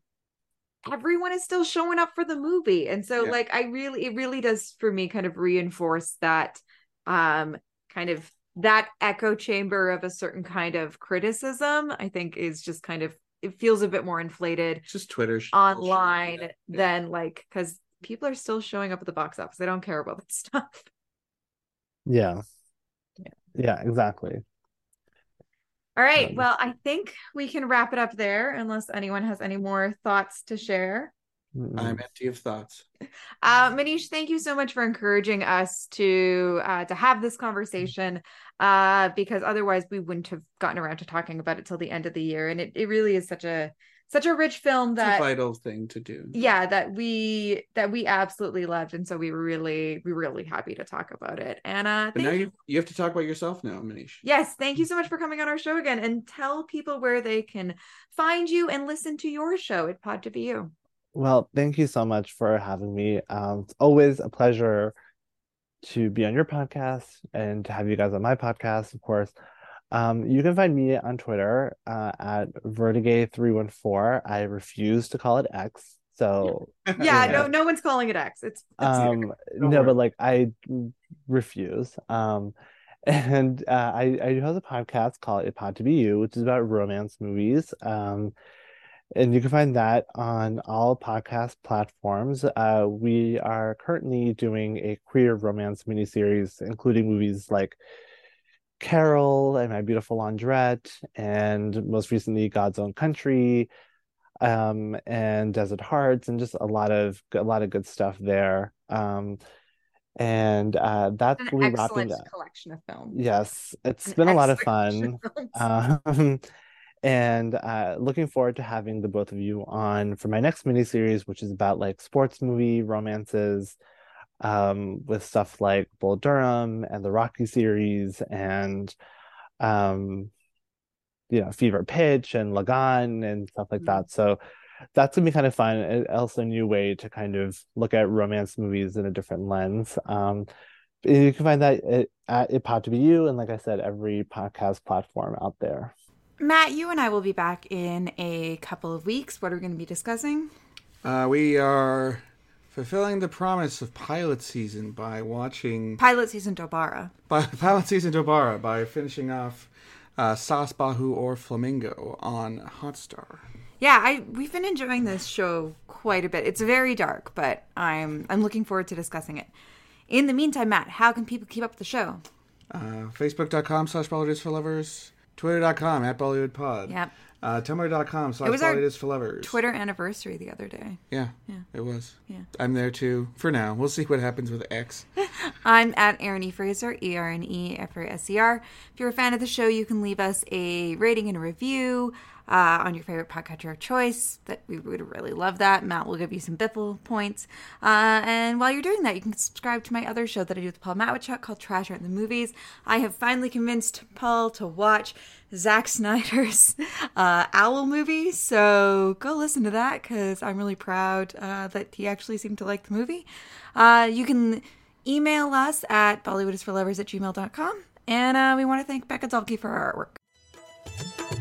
everyone is still showing up for the movie. And so Yeah. like i really it really does for me kind of reinforce that um kind of that echo chamber of a certain kind of criticism i think is just kind of it feels a bit more inflated it's just twitter sh- online bullshit. Yeah. than like because people are still showing up at the box office they don't care about that stuff yeah Yeah. yeah exactly all right Um, well i think we can wrap it up there unless anyone has any more thoughts to share. I'm empty of thoughts Uh, Manish, thank you so much for encouraging us to uh, to have this conversation. Uh, because otherwise we wouldn't have gotten around to talking about it till the end of the year, and it, it really is such a such a rich film it's a that vital thing to do yeah that we that we absolutely loved, and so we were really we were really happy to talk about it. And uh, now you. you you have to talk about yourself now manish Yes, thank you so much for coming on our show again, and tell people where they can find you and listen to your show at Pod to Be You. Well, thank you so much for having me. Um, it's always a pleasure to be on your podcast and to have you guys on my podcast, of course. Um, you can find me on Twitter uh, at Vertigay314. I refuse to call it X. So, Yeah, Yeah. no, no one's calling it X. It's, it's um, no, but like I refuse. Um, and uh, I I do have a podcast called A Pod to Be You, which is about romance movies. Um, And you can find that on all podcast platforms. Uh, we are currently doing a queer romance miniseries, including movies like Carol and My Beautiful Laundrette, and most recently God's Own Country, um, and Desert Hearts, and just a lot of a lot of good stuff there. Um, and uh, that's An excellent wrapping up. collection of films. Yes, it's An been a lot of fun. of. Um, and uh, looking forward to having the both of you on for my next mini series, which is about like sports movie romances, um, with stuff like Bull Durham and the Rocky series, and um, you know, Fever Pitch and Lagaan and stuff like Mhm. that. So that's gonna be kind of fun. and Also, a new way to kind of look at romance movies in a different lens. Um, you can find that at, at It Pod to Be You, and like I said, every podcast platform out there. Matt, you and I will be back in a couple of weeks. What are we going to be discussing? Uh, we are fulfilling the promise of pilot season by watching Pilot season Dobara. by pilot season Dobara by finishing off uh, Saas Bahu Aur Flamingo on Hotstar. Yeah, I we've been enjoying this show quite a bit. It's very dark, but I'm I'm looking forward to discussing it. In the meantime, Matt, how can people keep up with the show? Uh, Facebook.com slash Bollywood for lovers. Twitter.com at Bollywood Pod. Yep. Uh, Tumblr.com slash It was our Bollywood for lovers. Twitter anniversary the other day. Yeah. Yeah, it was. Yeah. I'm there too for now. We'll see what happens with X. I'm at Erin E. Fraser, E R N E F R S E R. If you're a fan of the show, you can leave us a rating and a review uh, on your favorite podcatcher of choice. That we would really love that. Matt will give you some Biffle points. Uh, and while you're doing that, you can subscribe to my other show that I do with Paul Matwychuk called Trash Art in the Movies. I have finally convinced Paul to watch Zack Snyder's uh, Owl movie, so go listen to that because I'm really proud uh, that he actually seemed to like the movie. Uh, you can email us at bollywoodisforlovers at gmail.com. And uh, we want to thank Becca Dalke for our artwork.